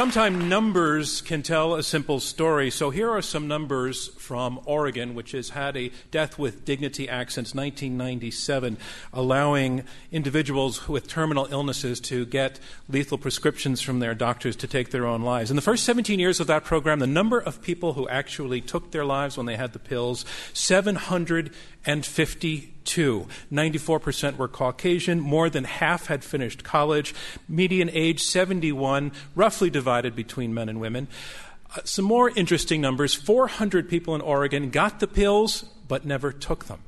sometimes numbers can tell a simple story. So here are some numbers from Oregon, which has had a Death with Dignity Act since 1997, allowing individuals with terminal illnesses to get lethal prescriptions from their doctors to take their own lives. In the first 17 years of that program, the number of people who actually took their lives when they had the pills, 750 two. 94% were Caucasian. More than half had finished college. Median age 71, roughly divided between men and women. Uh, some more interesting numbers 400 people in Oregon got the pills but never took them.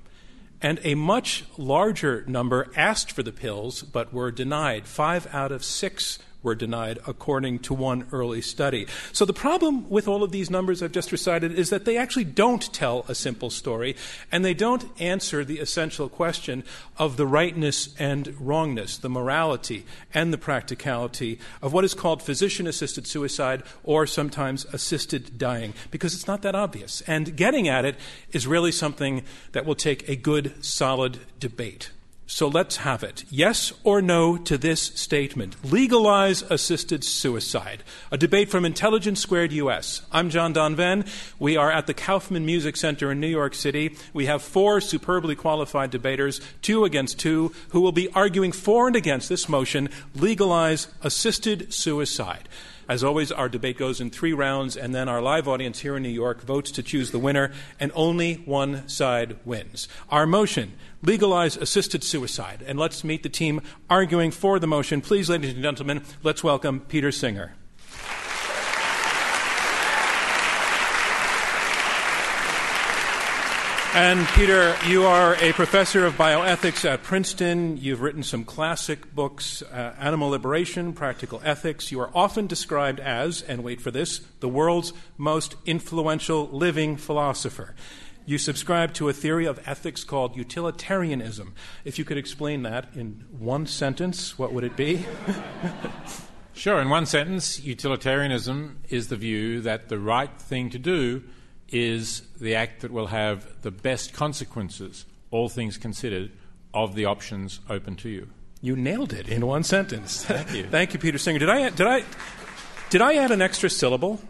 And a much larger number asked for the pills but were denied. Five out of six were denied, according to one early study. So the problem with all of these numbers I've just recited is that they actually don't tell a simple story, and they don't answer the essential question of the rightness and wrongness, the morality and the practicality of what is called physician assisted suicide or sometimes assisted dying, because it's not that obvious. And getting at it is really something that will take a good, solid debate. So let's have it. Yes or no to this statement. Legalize assisted suicide. A debate from Intelligence Squared US. I'm John Donvan. We are at the Kaufman Music Center in New York City. We have four superbly qualified debaters, two against two, who will be arguing for and against this motion legalize assisted suicide. As always, our debate goes in three rounds, and then our live audience here in New York votes to choose the winner, and only one side wins. Our motion legalize assisted suicide. And let's meet the team arguing for the motion. Please, ladies and gentlemen, let's welcome Peter Singer. And Peter, you are a professor of bioethics at Princeton. You've written some classic books uh, Animal Liberation, Practical Ethics. You are often described as, and wait for this, the world's most influential living philosopher. You subscribe to a theory of ethics called utilitarianism. If you could explain that in one sentence, what would it be? sure, in one sentence, utilitarianism is the view that the right thing to do is the act that will have the best consequences, all things considered, of the options open to you. You nailed it in one sentence. Thank you. Thank you, Peter Singer. Did I, did I, did I add an extra syllable?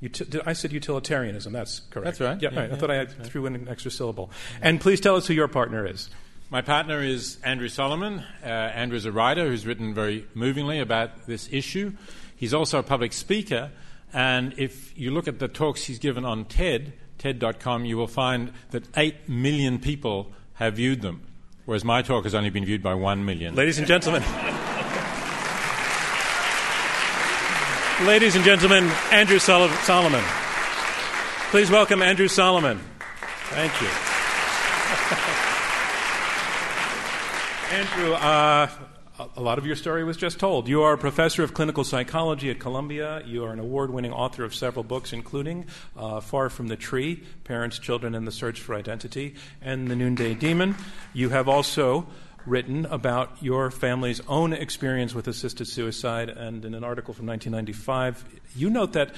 Uti- I said utilitarianism. That's correct. That's right. Yeah, yeah, right. yeah I thought I had, threw in an extra syllable. And please tell us who your partner is. My partner is Andrew Solomon. Uh, Andrew is a writer who's written very movingly about this issue. He's also a public speaker. And if you look at the talks he's given on TED, TED.com, you will find that 8 million people have viewed them, whereas my talk has only been viewed by 1 million. Ladies and gentlemen. Ladies and gentlemen, Andrew Sol- Solomon. Please welcome Andrew Solomon. Thank you. Andrew, uh, a lot of your story was just told. You are a professor of clinical psychology at Columbia. You are an award winning author of several books, including uh, Far from the Tree Parents, Children, and the Search for Identity, and The Noonday Demon. You have also written about your family's own experience with assisted suicide, and in an article from 1995, you note that.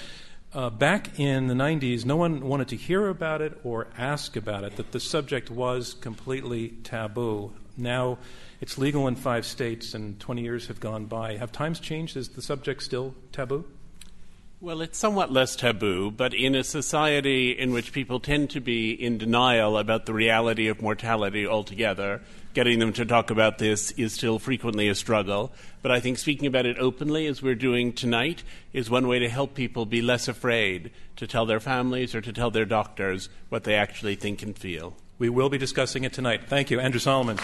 Uh, back in the 90s, no one wanted to hear about it or ask about it, that the subject was completely taboo. Now it's legal in five states, and 20 years have gone by. Have times changed? Is the subject still taboo? Well, it's somewhat less taboo, but in a society in which people tend to be in denial about the reality of mortality altogether, getting them to talk about this is still frequently a struggle. But I think speaking about it openly, as we're doing tonight, is one way to help people be less afraid to tell their families or to tell their doctors what they actually think and feel. We will be discussing it tonight. Thank you, Andrew Solomon.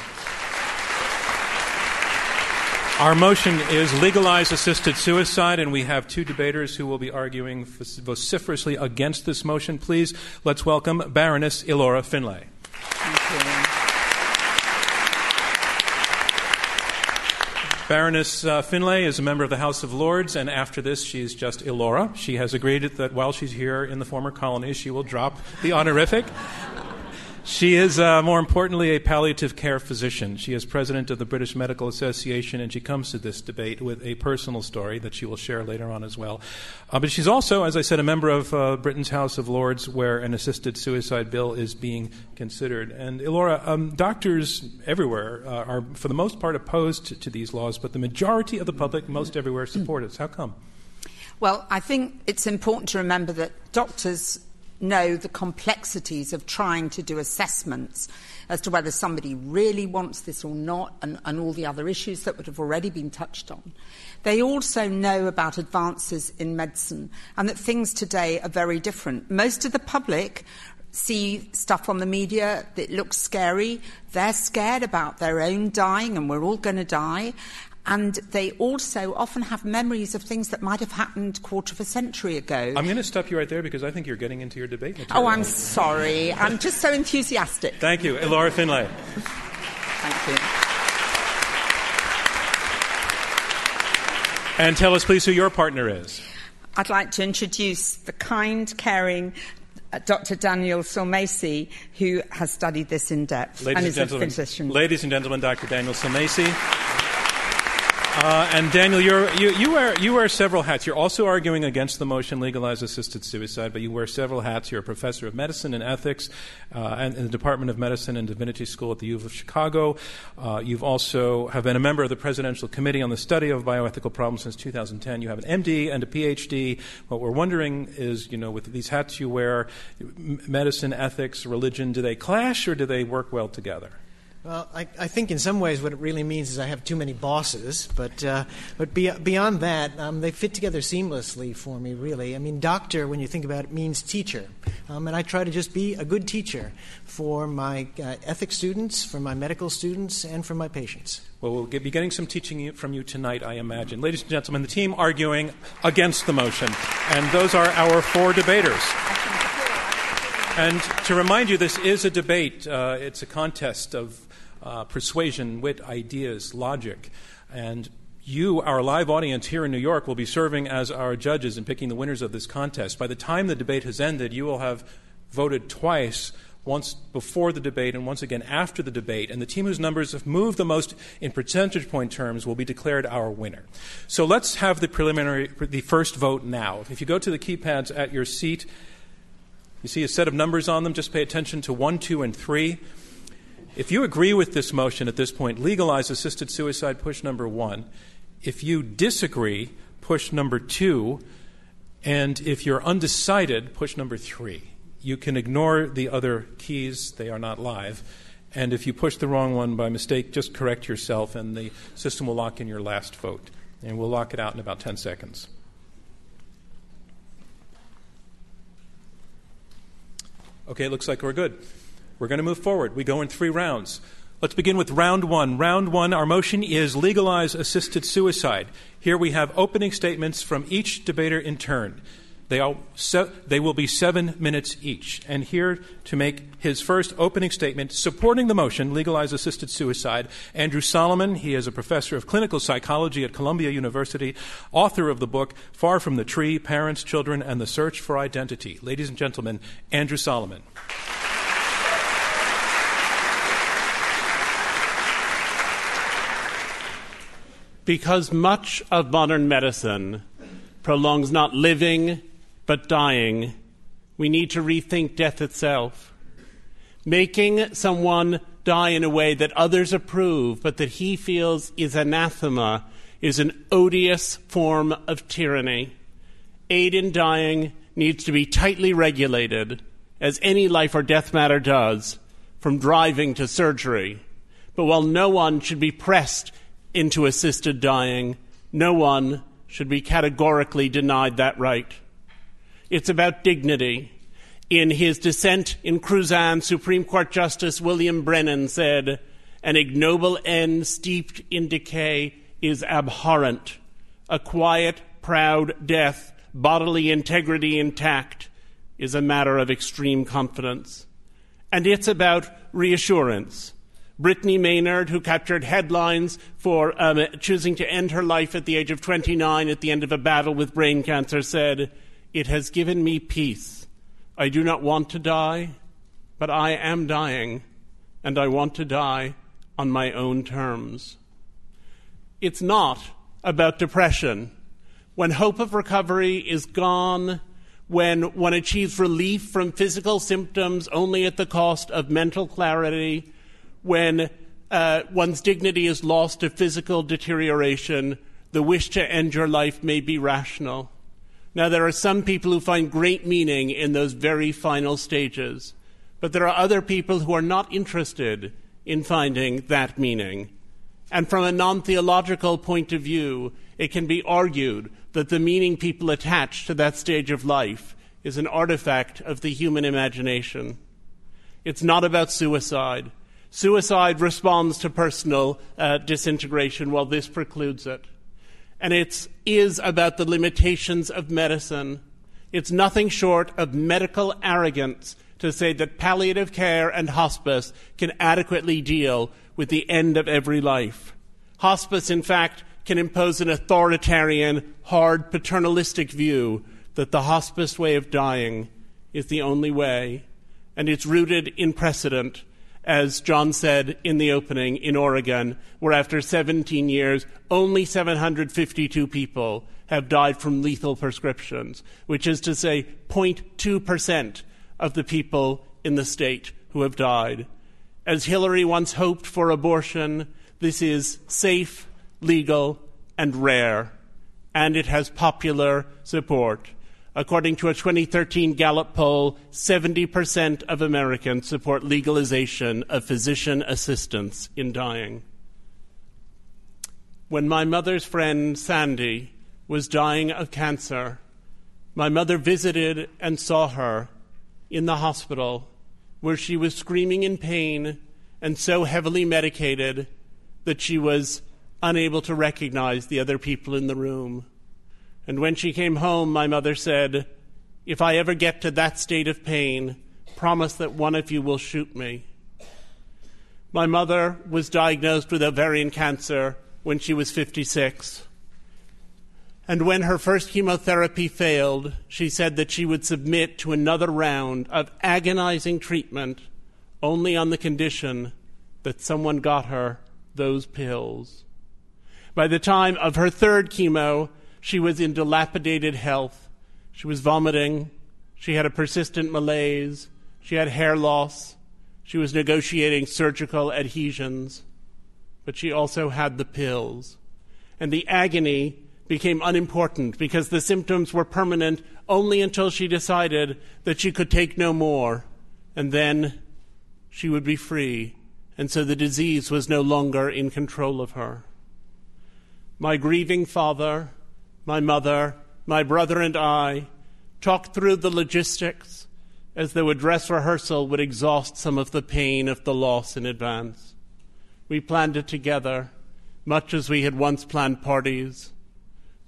Our motion is legalize assisted suicide, and we have two debaters who will be arguing vociferously against this motion. Please, let's welcome Baroness Ilora Finlay. Baroness uh, Finlay is a member of the House of Lords, and after this, she's just Ilora. She has agreed that while she's here in the former colonies, she will drop the honorific. She is, uh, more importantly, a palliative care physician. She is president of the British Medical Association, and she comes to this debate with a personal story that she will share later on as well. Uh, but she's also, as I said, a member of uh, Britain's House of Lords, where an assisted suicide bill is being considered. And Ilora, um, doctors everywhere uh, are, for the most part, opposed to, to these laws, but the majority of the public, most everywhere, support it. How come? Well, I think it's important to remember that doctors know the complexities of trying to do assessments as to whether somebody really wants this or not, and, and, all the other issues that would have already been touched on. They also know about advances in medicine and that things today are very different. Most of the public see stuff on the media that looks scary. They're scared about their own dying, and we're all going to die. And they also often have memories of things that might have happened quarter of a century ago. I'm going to stop you right there because I think you're getting into your debate material. Oh, I'm sorry. I'm just so enthusiastic. Thank you. Ilora Finlay. Thank you. And tell us, please, who your partner is. I'd like to introduce the kind, caring uh, Dr. Daniel Sulmasy, who has studied this in depth ladies and, is a physician. Ladies and gentlemen, Dr. Daniel Sulmasy. Uh, and Daniel, you you, wear, you wear several hats. You're also arguing against the motion legalize assisted suicide, but you wear several hats. You're a professor of medicine and ethics uh, and in the Department of Medicine and Divinity School at the U of Chicago. Uh, you've also have been a member of the Presidential Committee on the Study of Bioethical Problems since 2010. You have an MD and a PhD. What we're wondering is, you know, with these hats you wear, medicine, ethics, religion, do they clash or do they work well together? Well, I, I, think in some ways what it really means is I have too many bosses, but, uh, but be, beyond that, um, they fit together seamlessly for me, really. I mean, doctor, when you think about it, means teacher. Um, and I try to just be a good teacher for my uh, ethics students, for my medical students, and for my patients. Well, we'll be getting some teaching from you tonight, I imagine. Ladies and gentlemen, the team arguing against the motion, and those are our four debaters. And to remind you, this is a debate. Uh, it's a contest of uh, persuasion, wit, ideas, logic. And you, our live audience here in New York, will be serving as our judges and picking the winners of this contest. By the time the debate has ended, you will have voted twice once before the debate and once again after the debate, and the team whose numbers have moved the most in percentage point terms will be declared our winner. So let's have the preliminary, the first vote now. If you go to the keypads at your seat, you see a set of numbers on them. Just pay attention to one, two, and three. If you agree with this motion at this point, legalize assisted suicide, push number one. If you disagree, push number two. And if you're undecided, push number three. You can ignore the other keys, they are not live. And if you push the wrong one by mistake, just correct yourself, and the system will lock in your last vote. And we'll lock it out in about 10 seconds. Okay, it looks like we're good. We're going to move forward. We go in three rounds. Let's begin with round one. Round one, our motion is legalize assisted suicide. Here we have opening statements from each debater in turn. They, all, se- they will be seven minutes each. And here to make his first opening statement supporting the motion, legalize assisted suicide, Andrew Solomon. He is a professor of clinical psychology at Columbia University, author of the book Far from the Tree Parents, Children, and the Search for Identity. Ladies and gentlemen, Andrew Solomon. Because much of modern medicine prolongs not living but dying, we need to rethink death itself. Making someone die in a way that others approve but that he feels is anathema is an odious form of tyranny. Aid in dying needs to be tightly regulated, as any life or death matter does, from driving to surgery. But while no one should be pressed into assisted dying. No one should be categorically denied that right. It's about dignity. In his dissent in Cruzan, Supreme Court Justice William Brennan said, An ignoble end steeped in decay is abhorrent. A quiet, proud death, bodily integrity intact, is a matter of extreme confidence. And it's about reassurance. Brittany Maynard, who captured headlines for um, choosing to end her life at the age of 29 at the end of a battle with brain cancer, said, It has given me peace. I do not want to die, but I am dying, and I want to die on my own terms. It's not about depression. When hope of recovery is gone, when one achieves relief from physical symptoms only at the cost of mental clarity, when uh, one's dignity is lost to physical deterioration, the wish to end your life may be rational. Now, there are some people who find great meaning in those very final stages, but there are other people who are not interested in finding that meaning. And from a non theological point of view, it can be argued that the meaning people attach to that stage of life is an artifact of the human imagination. It's not about suicide. Suicide responds to personal uh, disintegration, while this precludes it. And it is about the limitations of medicine. It's nothing short of medical arrogance to say that palliative care and hospice can adequately deal with the end of every life. Hospice, in fact, can impose an authoritarian, hard, paternalistic view that the hospice way of dying is the only way, and it's rooted in precedent, as John said in the opening in Oregon, where after 17 years, only 752 people have died from lethal prescriptions, which is to say 0.2% of the people in the state who have died. As Hillary once hoped for abortion, this is safe, legal, and rare, and it has popular support. According to a 2013 Gallup poll, 70% of Americans support legalization of physician assistance in dying. When my mother's friend Sandy was dying of cancer, my mother visited and saw her in the hospital where she was screaming in pain and so heavily medicated that she was unable to recognize the other people in the room. And when she came home, my mother said, If I ever get to that state of pain, promise that one of you will shoot me. My mother was diagnosed with ovarian cancer when she was 56. And when her first chemotherapy failed, she said that she would submit to another round of agonizing treatment only on the condition that someone got her those pills. By the time of her third chemo, she was in dilapidated health. She was vomiting. She had a persistent malaise. She had hair loss. She was negotiating surgical adhesions. But she also had the pills. And the agony became unimportant because the symptoms were permanent only until she decided that she could take no more. And then she would be free. And so the disease was no longer in control of her. My grieving father my mother, my brother, and I talked through the logistics as though a dress rehearsal would exhaust some of the pain of the loss in advance. We planned it together, much as we had once planned parties,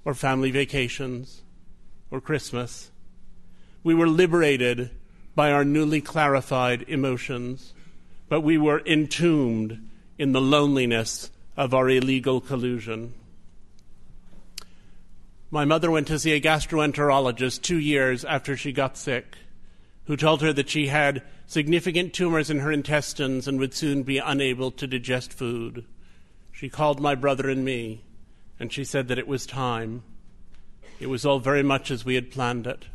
or family vacations, or Christmas. We were liberated by our newly clarified emotions, but we were entombed in the loneliness of our illegal collusion. My mother went to see a gastroenterologist two years after she got sick, who told her that she had significant tumors in her intestines and would soon be unable to digest food. She called my brother and me, and she said that it was time. It was all very much as we had planned it.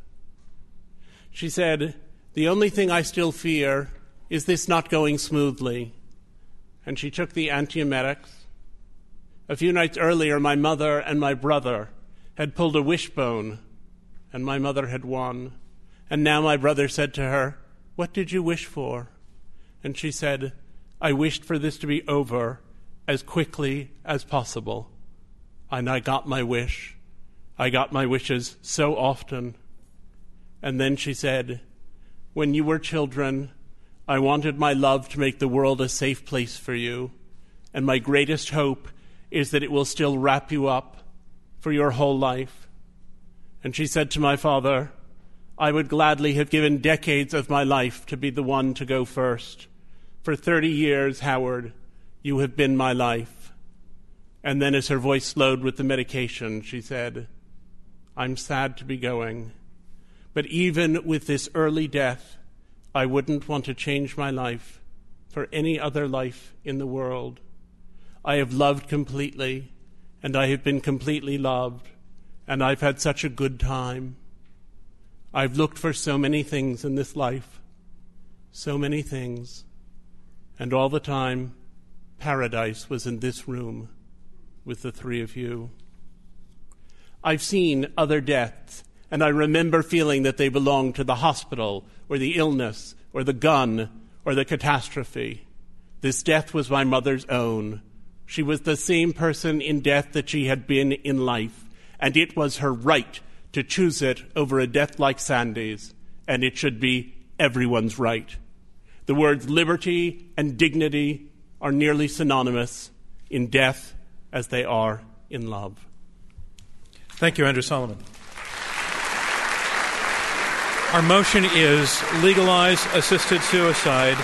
She said, The only thing I still fear is this not going smoothly. And she took the antiemetics. A few nights earlier, my mother and my brother had pulled a wishbone, and my mother had won. And now my brother said to her, What did you wish for? And she said, I wished for this to be over as quickly as possible. And I got my wish. I got my wishes so often. And then she said, When you were children, I wanted my love to make the world a safe place for you. And my greatest hope is that it will still wrap you up for your whole life. And she said to my father, I would gladly have given decades of my life to be the one to go first. For 30 years, Howard, you have been my life. And then, as her voice slowed with the medication, she said, I'm sad to be going. But even with this early death, I wouldn't want to change my life for any other life in the world. I have loved completely and I have been completely loved, and I've had such a good time. I've looked for so many things in this life, so many things, and all the time, paradise was in this room with the three of you. I've seen other deaths and I remember feeling that they belonged to the hospital or the illness or the gun or the catastrophe. This death was my mother's own. She was the same person in death that she had been in life, and it was her right to choose it over a death like Sandy's, and it should be everyone's right. The words liberty and dignity are nearly synonymous in death as they are in love. Thank you, Andrew Solomon. Our motion is legalize assisted suicide.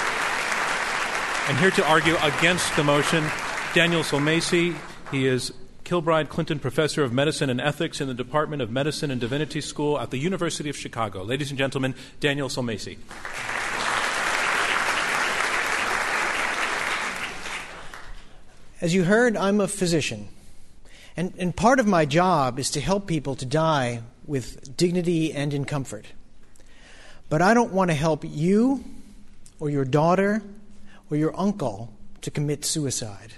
And here to argue against the motion, Daniel Sulmasy. He is Kilbride Clinton Professor of Medicine and Ethics in the Department of Medicine and Divinity School at the University of Chicago. Ladies and gentlemen, Daniel Sulmasy. As you heard, I'm a physician. And, and part of my job is to help people to die with dignity and in comfort. But I don't want to help you or your daughter or your uncle to commit suicide.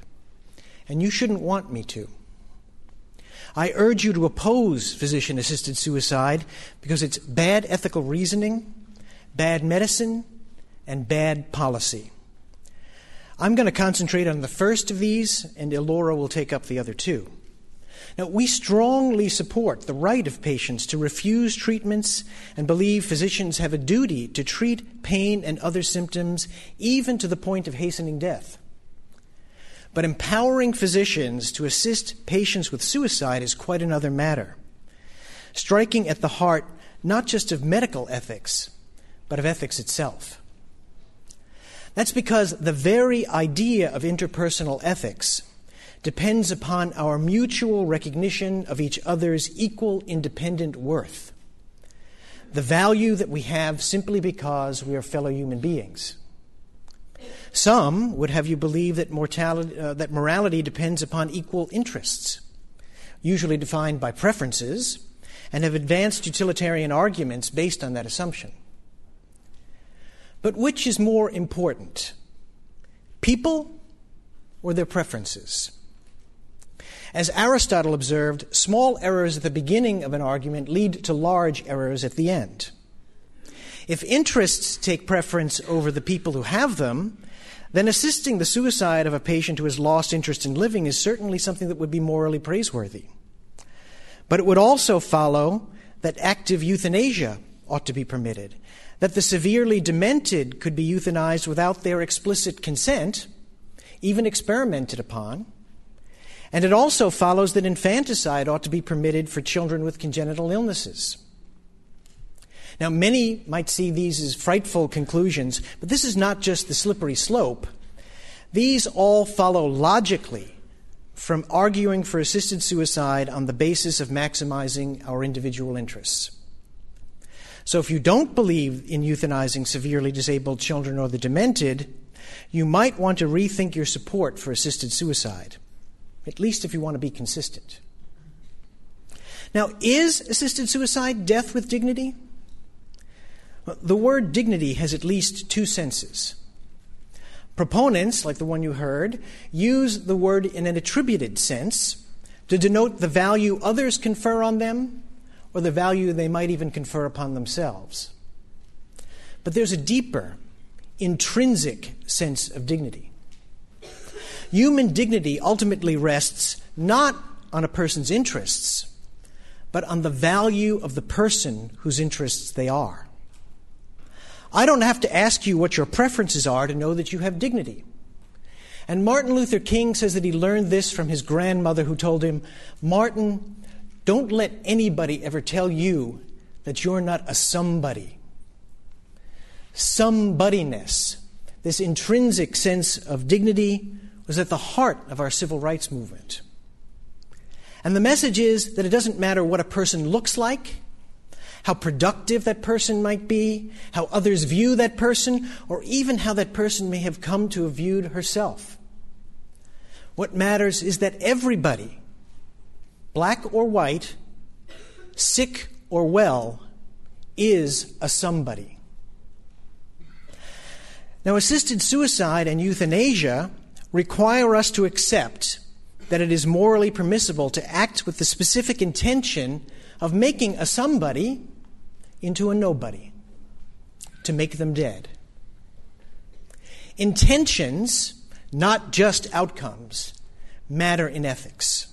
And you shouldn't want me to. I urge you to oppose physician assisted suicide because it's bad ethical reasoning, bad medicine, and bad policy. I'm going to concentrate on the first of these, and Ilora will take up the other two. Now, we strongly support the right of patients to refuse treatments and believe physicians have a duty to treat pain and other symptoms, even to the point of hastening death. But empowering physicians to assist patients with suicide is quite another matter, striking at the heart not just of medical ethics, but of ethics itself. That's because the very idea of interpersonal ethics depends upon our mutual recognition of each other's equal independent worth, the value that we have simply because we are fellow human beings. Some would have you believe that, mortality, uh, that morality depends upon equal interests, usually defined by preferences, and have advanced utilitarian arguments based on that assumption. But which is more important, people or their preferences? As Aristotle observed, small errors at the beginning of an argument lead to large errors at the end. If interests take preference over the people who have them, then assisting the suicide of a patient who has lost interest in living is certainly something that would be morally praiseworthy. But it would also follow that active euthanasia ought to be permitted, that the severely demented could be euthanized without their explicit consent, even experimented upon, and it also follows that infanticide ought to be permitted for children with congenital illnesses. Now, many might see these as frightful conclusions, but this is not just the slippery slope. These all follow logically from arguing for assisted suicide on the basis of maximizing our individual interests. So, if you don't believe in euthanizing severely disabled children or the demented, you might want to rethink your support for assisted suicide at least if you want to be consistent. Now, is assisted suicide death with dignity? The word dignity has at least two senses. Proponents, like the one you heard, use the word in an attributed sense to denote the value others confer on them or the value they might even confer upon themselves. But there's a deeper, intrinsic sense of dignity. Human dignity ultimately rests not on a person's interests, but on the value of the person whose interests they are. I don't have to ask you what your preferences are to know that you have dignity. And Martin Luther King says that he learned this from his grandmother, who told him, Martin, don't let anybody ever tell you that you're not a somebody. Somebodyness, this intrinsic sense of dignity, was at the heart of our civil rights movement. And the message is that it doesn't matter what a person looks like, how productive that person might be, how others view that person, or even how that person may have come to have viewed herself. What matters is that everybody, black or white, sick or well, is a somebody. Now, assisted suicide and euthanasia require us to accept that it is morally permissible to act with the specific intention of making a somebody into a nobody, to make them dead. Intentions, not just outcomes, matter in ethics.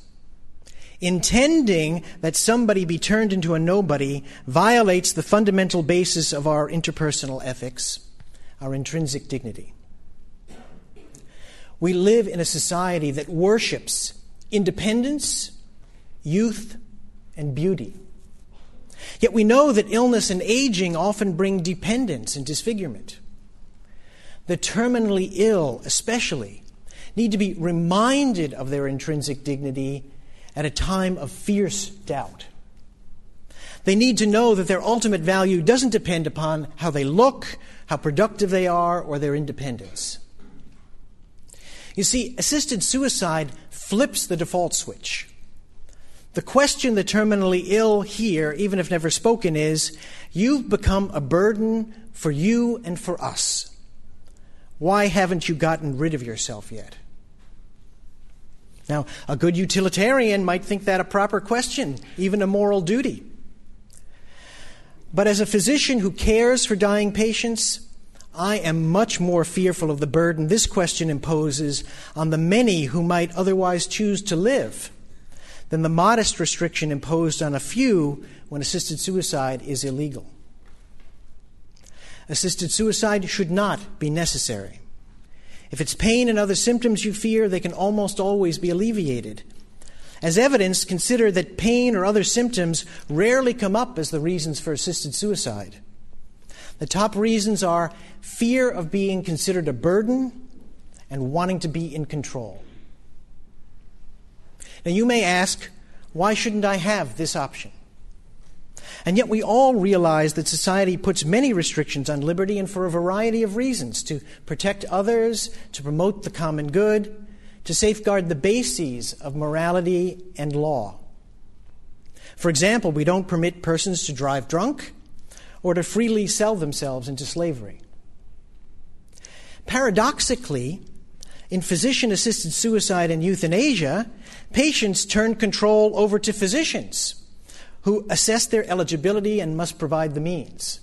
Intending that somebody be turned into a nobody violates the fundamental basis of our interpersonal ethics, our intrinsic dignity. We live in a society that worships independence, youth, and beauty. Yet we know that illness and aging often bring dependence and disfigurement. The terminally ill, especially, need to be reminded of their intrinsic dignity at a time of fierce doubt. They need to know that their ultimate value doesn't depend upon how they look, how productive they are, or their independence. You see, assisted suicide flips the default switch. The question the terminally ill hear, even if never spoken, is You've become a burden for you and for us. Why haven't you gotten rid of yourself yet? Now, a good utilitarian might think that a proper question, even a moral duty. But as a physician who cares for dying patients, I am much more fearful of the burden this question imposes on the many who might otherwise choose to live than the modest restriction imposed on a few when assisted suicide is illegal. Assisted suicide should not be necessary. If it's pain and other symptoms you fear, they can almost always be alleviated. As evidence, consider that pain or other symptoms rarely come up as the reasons for assisted suicide. The top reasons are fear of being considered a burden and wanting to be in control. Now, you may ask, why shouldn't I have this option? And yet, we all realize that society puts many restrictions on liberty and for a variety of reasons to protect others, to promote the common good, to safeguard the bases of morality and law. For example, we don't permit persons to drive drunk or to freely sell themselves into slavery. Paradoxically, in physician assisted suicide and euthanasia, patients turn control over to physicians who assess their eligibility and must provide the means.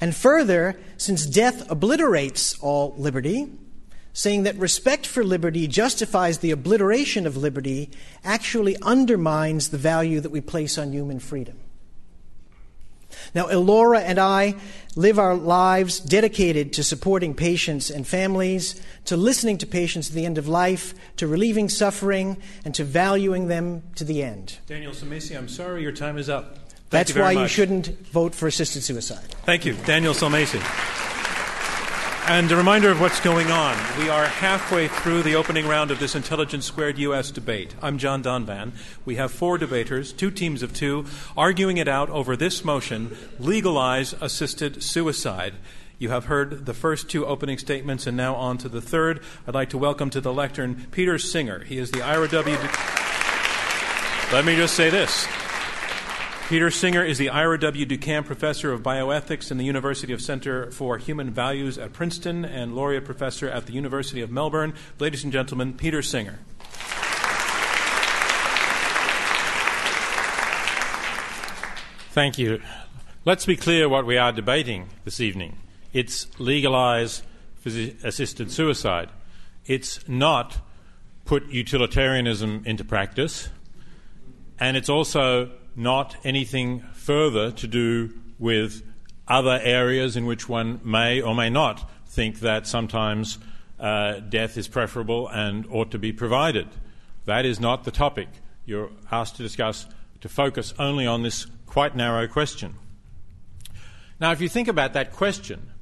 And further, since death obliterates all liberty, saying that respect for liberty justifies the obliteration of liberty actually undermines the value that we place on human freedom. Now, Ilora and I live our lives dedicated to supporting patients and families, to listening to patients at the end of life, to relieving suffering, and to valuing them to the end. Daniel Sulmasy, I'm sorry your time is up. Thank That's you why much. you shouldn't vote for assisted suicide. Thank you, Daniel Sulmasy. And a reminder of what's going on. We are halfway through the opening round of this Intelligence Squared U.S. debate. I'm John Donvan. We have four debaters, two teams of two, arguing it out over this motion legalize assisted suicide. You have heard the first two opening statements, and now on to the third. I'd like to welcome to the lectern Peter Singer. He is the Ira W. Let me just say this. Peter Singer is the Ira W. DeCamp Professor of Bioethics in the University of Center for Human Values at Princeton and Laureate Professor at the University of Melbourne. Ladies and gentlemen, Peter Singer. Thank you. Let's be clear what we are debating this evening. It's legalize assisted suicide. It's not put utilitarianism into practice, and it's also not anything further to do with other areas in which one may or may not think that sometimes uh, death is preferable and ought to be provided. That is not the topic. You're asked to discuss, to focus only on this quite narrow question. Now, if you think about that question,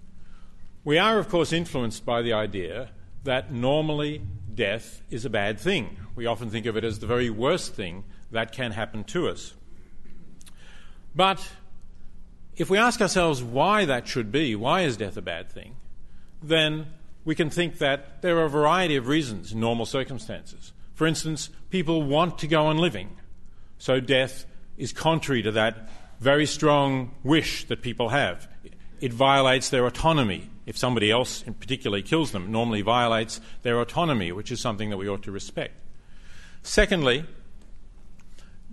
we are, of course, influenced by the idea that normally death is a bad thing. We often think of it as the very worst thing that can happen to us. But if we ask ourselves why that should be, why is death a bad thing, then we can think that there are a variety of reasons in normal circumstances. For instance, people want to go on living, so death is contrary to that very strong wish that people have. It violates their autonomy. If somebody else in particular kills them, normally violates their autonomy, which is something that we ought to respect. Secondly,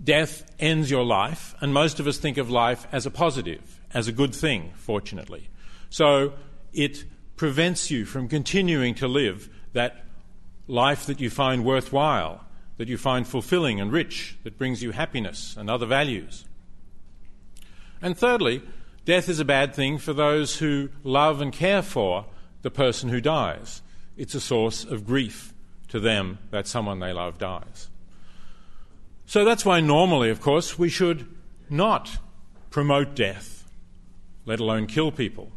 death ends your life, and most of us think of life as a positive, as a good thing, fortunately. So it prevents you from continuing to live that life that you find worthwhile, that you find fulfilling and rich, that brings you happiness and other values. And thirdly, death is a bad thing for those who love and care for the person who dies. It's a source of grief to them that someone they love dies. So that's why normally, of course, we should not promote death, let alone kill people.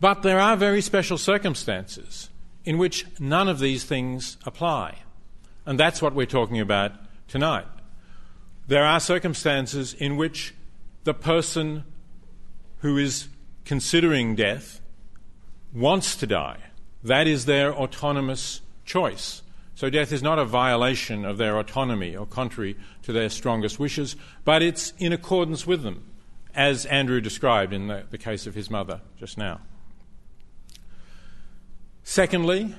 But there are very special circumstances in which none of these things apply. And that's what we're talking about tonight. There are circumstances in which the person who is considering death wants to die. That is their autonomous choice. So death is not a violation of their autonomy or contrary to their strongest wishes, but it's in accordance with them, as Andrew described in the, the case of his mother just now. Secondly,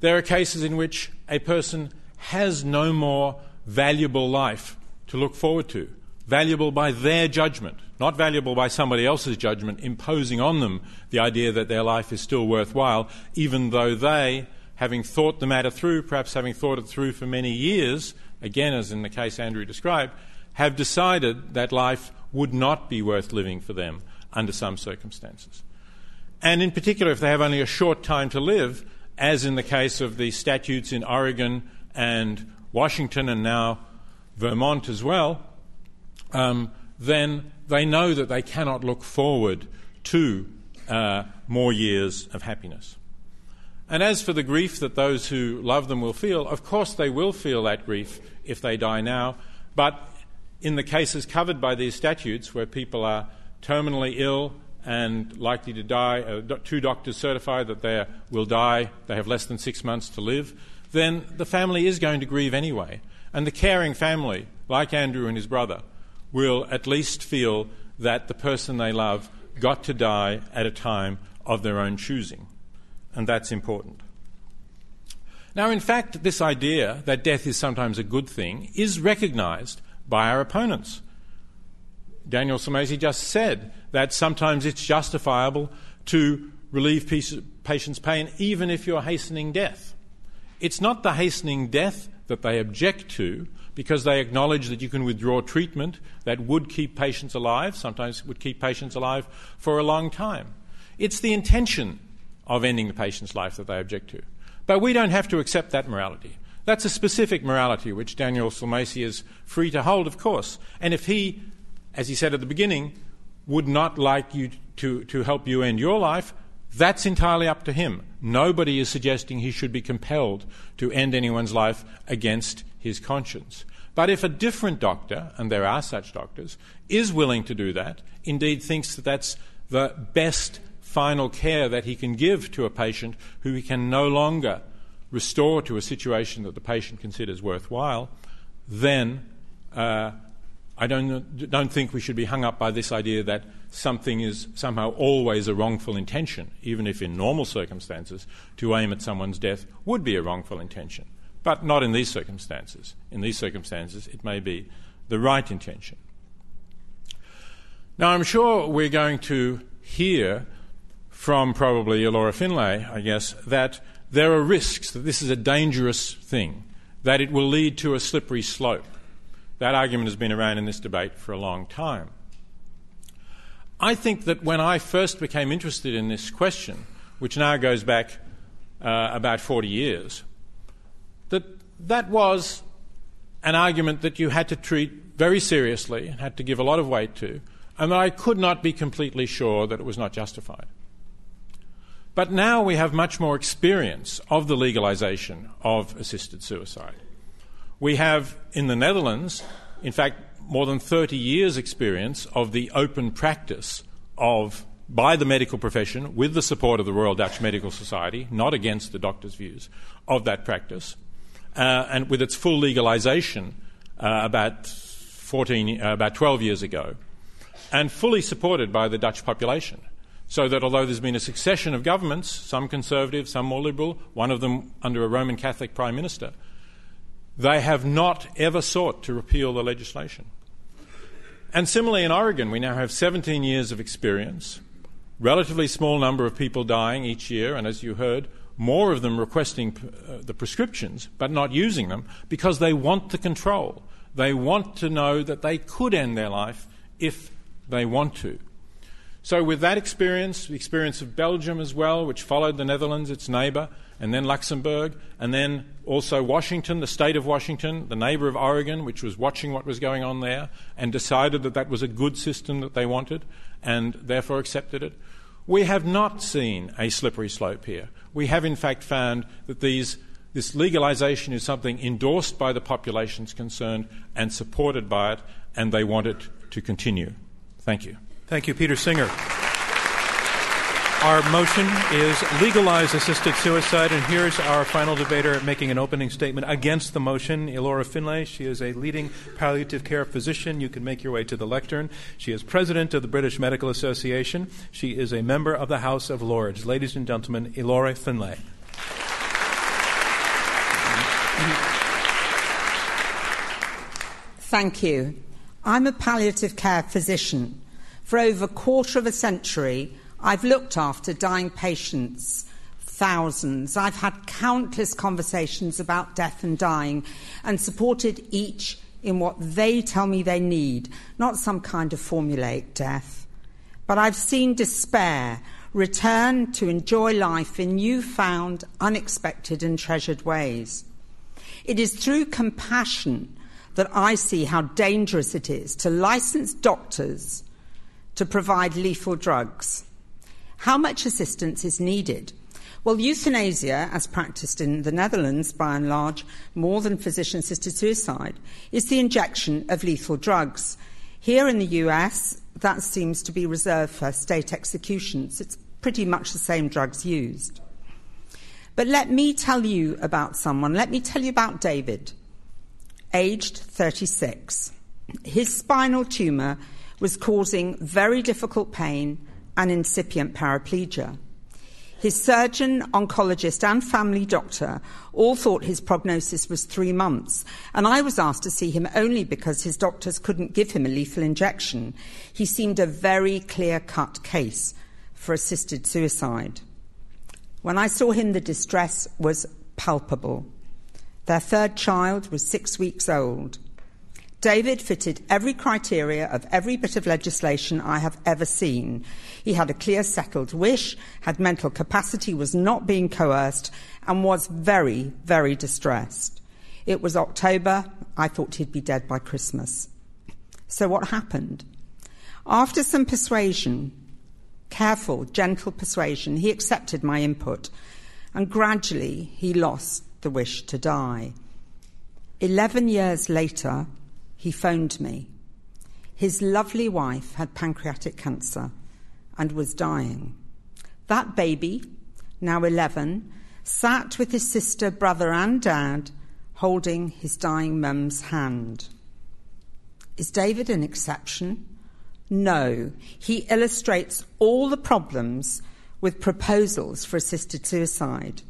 there are cases in which a person has no more valuable life to look forward to, valuable by their judgment, not valuable by somebody else's judgment, imposing on them the idea that their life is still worthwhile, even though they having thought the matter through, perhaps having thought it through for many years, again, as in the case Andrew described, have decided that life would not be worth living for them under some circumstances. And in particular, if they have only a short time to live, as in the case of the statutes in Oregon and Washington and now Vermont as well, um, then they know that they cannot look forward to uh, more years of happiness. And as for the grief that those who love them will feel, of course they will feel that grief if they die now. But in the cases covered by these statutes, where people are terminally ill and likely to die, uh, two doctors certify that they will die, they have less than six months to live, then the family is going to grieve anyway. And the caring family, like Andrew and his brother, will at least feel that the person they love got to die at a time of their own choosing and that's important. Now, in fact, this idea that death is sometimes a good thing is recognized by our opponents. Daniel Sulmasy just said that sometimes it's justifiable to relieve patients' pain even if you're hastening death. It's not the hastening death that they object to because they acknowledge that you can withdraw treatment that would keep patients alive, sometimes would keep patients alive for a long time. It's the intention of ending the patient's life that they object to. But we don't have to accept that morality. That's a specific morality which Daniel Sulmasy is free to hold, of course. And if he, as he said at the beginning, would not like you to, to help you end your life, that's entirely up to him. Nobody is suggesting he should be compelled to end anyone's life against his conscience. But if a different doctor, and there are such doctors, is willing to do that, indeed thinks that that's the best final care that he can give to a patient who he can no longer restore to a situation that the patient considers worthwhile, then uh, I don't, don't think we should be hung up by this idea that something is somehow always a wrongful intention, even if in normal circumstances to aim at someone's death would be a wrongful intention. But not in these circumstances. In these circumstances, it may be the right intention. Now, I'm sure we're going to hear from probably Ilora Finlay, I guess, that there are risks, that this is a dangerous thing, that it will lead to a slippery slope. That argument has been around in this debate for a long time. I think that when I first became interested in this question, which now goes back uh, about 40 years, that that was an argument that you had to treat very seriously and had to give a lot of weight to, and that I could not be completely sure that it was not justified. But now we have much more experience of the legalization of assisted suicide. We have in the Netherlands, in fact, more than 30 years' experience of the open practice of, by the medical profession, with the support of the Royal Dutch Medical Society, not against the doctor's views, of that practice, uh, and with its full legalization uh, about 14, uh, about 12 years ago, and fully supported by the Dutch population. So that although there's been a succession of governments, some conservative, some more liberal, one of them under a Roman Catholic prime minister, They have not ever sought to repeal the legislation. And similarly, in Oregon, we now have 17 years of experience, relatively small number of people dying each year, and as you heard, more of them requesting uh, the prescriptions but not using them because they want the control. They want to know that they could end their life if they want to. So, with that experience, the experience of Belgium as well, which followed the Netherlands, its neighbour, and then Luxembourg, and then also Washington, the state of Washington, the neighbour of Oregon, which was watching what was going on there and decided that that was a good system that they wanted and therefore accepted it. We have not seen a slippery slope here. We have, in fact, found that these, this legalisation is something endorsed by the populations concerned and supported by it, and they want it to continue. Thank you. Thank you, Peter Singer. Our motion is legalize assisted suicide, and here's our final debater making an opening statement against the motion, Ilora Finlay. She is a leading palliative care physician. You can make your way to the lectern. She is president of the British Medical Association. She is a member of the House of Lords. Ladies and gentlemen, Ilora Finlay. Thank you. I'm a palliative care physician. For over a quarter of a century, I've looked after dying patients, thousands. I've had countless conversations about death and dying and supported each in what they tell me they need, not some kind of formulaic death. But I've seen despair return to enjoy life in newfound, unexpected, and treasured ways. It is through compassion that I see how dangerous it is to license doctors to provide lethal drugs. How much assistance is needed? Well, euthanasia, as practiced in the Netherlands by and large, more than physician assisted suicide, is the injection of lethal drugs. Here in the US, that seems to be reserved for state executions. It's pretty much the same drugs used. But let me tell you about someone. Let me tell you about David, aged 36. His spinal tumour was causing very difficult pain and incipient paraplegia. His surgeon, oncologist, and family doctor all thought his prognosis was three months, and I was asked to see him only because his doctors couldn't give him a lethal injection. He seemed a very clear cut case for assisted suicide. When I saw him, the distress was palpable. Their third child was six weeks old. David fitted every criteria of every bit of legislation I have ever seen. He had a clear, settled wish, had mental capacity, was not being coerced, and was very, very distressed. It was October. I thought he'd be dead by Christmas. So what happened? After some persuasion, careful, gentle persuasion, he accepted my input, and gradually he lost the wish to die. Eleven years later, he phoned me. His lovely wife had pancreatic cancer and was dying. That baby, now 11, sat with his sister, brother, and dad holding his dying mum's hand. Is David an exception? No. He illustrates all the problems with proposals for assisted suicide.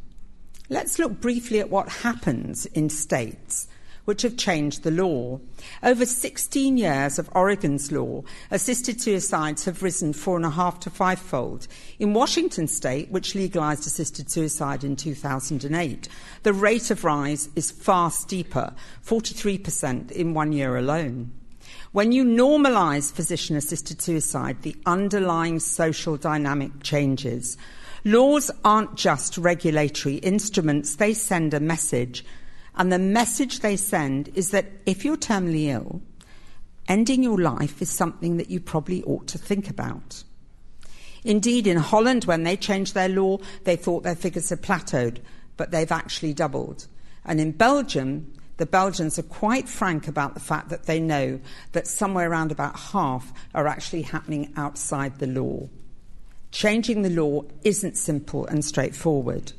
Let's look briefly at what happens in states which have changed the law. Over 16 years of Oregon's law, assisted suicides have risen four and a half to fivefold. In Washington state, which legalized assisted suicide in 2008, the rate of rise is far steeper, 43% in one year alone. When you normalize physician assisted suicide, the underlying social dynamic changes. Laws aren't just regulatory instruments, they send a message and the message they send is that if you're terminally ill, ending your life is something that you probably ought to think about. Indeed, in Holland, when they changed their law, they thought their figures had plateaued, but they've actually doubled. And in Belgium, the Belgians are quite frank about the fact that they know that somewhere around about half are actually happening outside the law. Changing the law isn't simple and straightforward.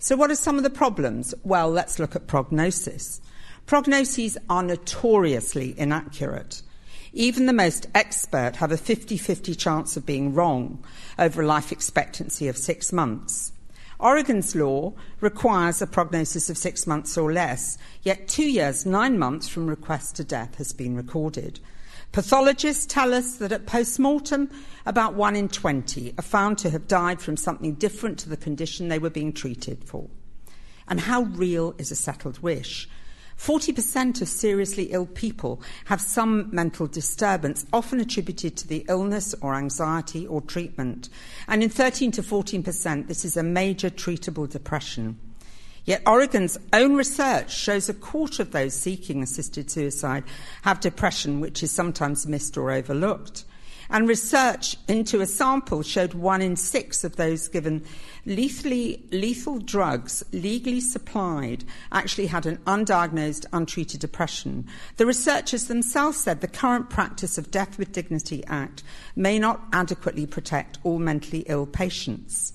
So, what are some of the problems? Well, let's look at prognosis. Prognoses are notoriously inaccurate. Even the most expert have a 50 50 chance of being wrong over a life expectancy of six months. Oregon's law requires a prognosis of six months or less, yet two years, nine months from request to death has been recorded. Pathologists tell us that at post mortem, about one in 20 are found to have died from something different to the condition they were being treated for. And how real is a settled wish? 40% of seriously ill people have some mental disturbance, often attributed to the illness or anxiety or treatment. And in 13 to 14%, this is a major treatable depression. Yet Oregon's own research shows a quarter of those seeking assisted suicide have depression, which is sometimes missed or overlooked. And research into a sample showed one in six of those given lethally, lethal drugs legally supplied actually had an undiagnosed, untreated depression. The researchers themselves said the current practice of Death with Dignity Act may not adequately protect all mentally ill patients.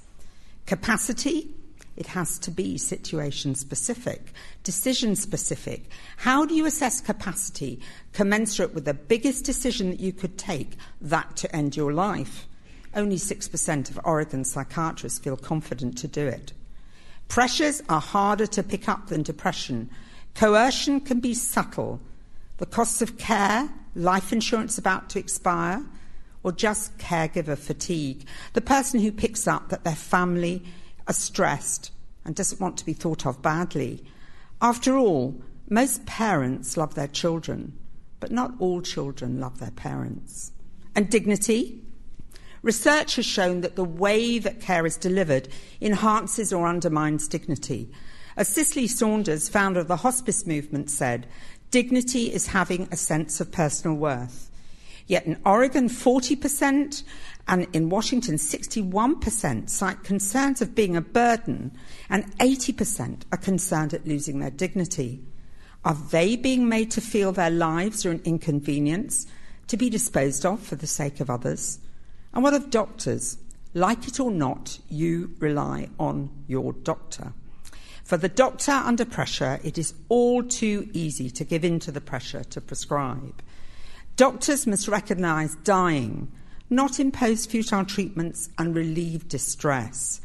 Capacity, it has to be situation specific, decision specific. How do you assess capacity commensurate with the biggest decision that you could take, that to end your life? Only 6% of Oregon psychiatrists feel confident to do it. Pressures are harder to pick up than depression. Coercion can be subtle. The costs of care, life insurance about to expire, or just caregiver fatigue. The person who picks up that their family are stressed and doesn't want to be thought of badly. After all, most parents love their children, but not all children love their parents. And dignity? Research has shown that the way that care is delivered enhances or undermines dignity. As Cicely Saunders, founder of the hospice movement, said, dignity is having a sense of personal worth. Yet in Oregon, 40%, and in Washington, 61% cite concerns of being a burden, and 80% are concerned at losing their dignity. Are they being made to feel their lives are an inconvenience, to be disposed of for the sake of others? And what of doctors? Like it or not, you rely on your doctor. For the doctor under pressure, it is all too easy to give in to the pressure to prescribe. Doctors must recognise dying not impose futile treatments and relieve distress.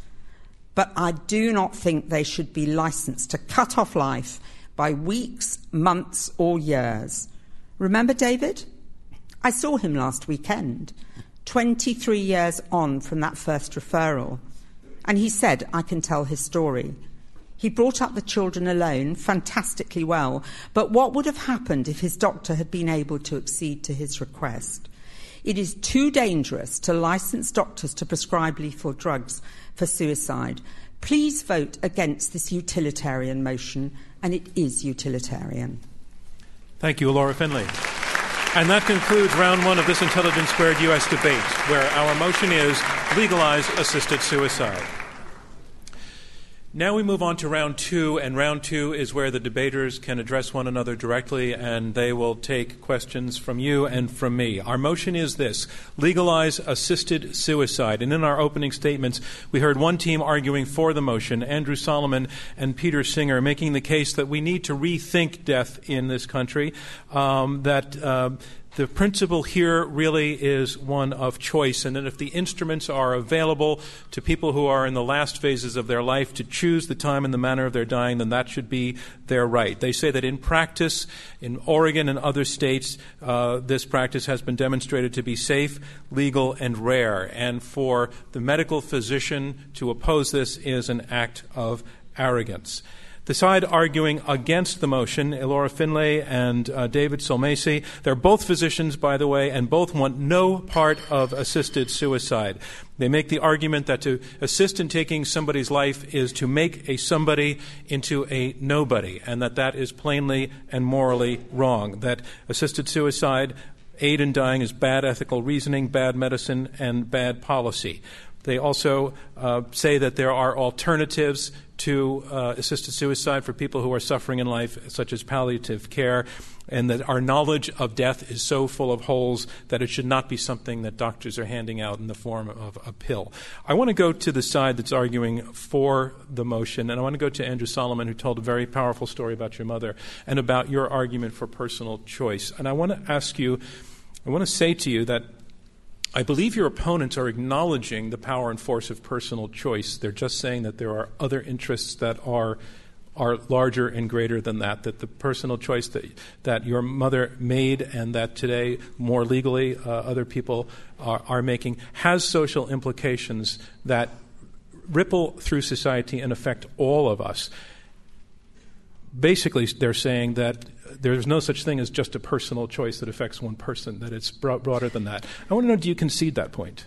But I do not think they should be licensed to cut off life by weeks, months, or years. Remember David? I saw him last weekend, 23 years on from that first referral. And he said, I can tell his story. He brought up the children alone fantastically well, but what would have happened if his doctor had been able to accede to his request? It is too dangerous to license doctors to prescribe lethal drugs for suicide. Please vote against this utilitarian motion, and it is utilitarian. Thank you, Laura Finlay. And that concludes round one of this Intelligence Squared US debate, where our motion is legalize assisted suicide. Now we move on to round two, and round two is where the debaters can address one another directly and they will take questions from you and from me. Our motion is this legalize assisted suicide. And in our opening statements, we heard one team arguing for the motion, Andrew Solomon and Peter Singer, making the case that we need to rethink death in this country, um, that uh, the principle here really is one of choice, and that if the instruments are available to people who are in the last phases of their life to choose the time and the manner of their dying, then that should be their right. They say that in practice, in Oregon and other states, uh, this practice has been demonstrated to be safe, legal, and rare. And for the medical physician to oppose this is an act of arrogance. The side arguing against the motion, Elora Finlay and uh, David Sulmasy, they're both physicians, by the way, and both want no part of assisted suicide. They make the argument that to assist in taking somebody's life is to make a somebody into a nobody, and that that is plainly and morally wrong. That assisted suicide, aid in dying, is bad ethical reasoning, bad medicine, and bad policy. They also uh, say that there are alternatives to uh, assisted suicide for people who are suffering in life, such as palliative care, and that our knowledge of death is so full of holes that it should not be something that doctors are handing out in the form of a pill. I want to go to the side that's arguing for the motion, and I want to go to Andrew Solomon, who told a very powerful story about your mother and about your argument for personal choice. And I want to ask you, I want to say to you that I believe your opponents are acknowledging the power and force of personal choice. They're just saying that there are other interests that are are larger and greater than that. That the personal choice that that your mother made and that today more legally uh, other people are, are making has social implications that ripple through society and affect all of us. Basically, they're saying that there's no such thing as just a personal choice that affects one person, that it's broader than that. I want to know do you concede that point?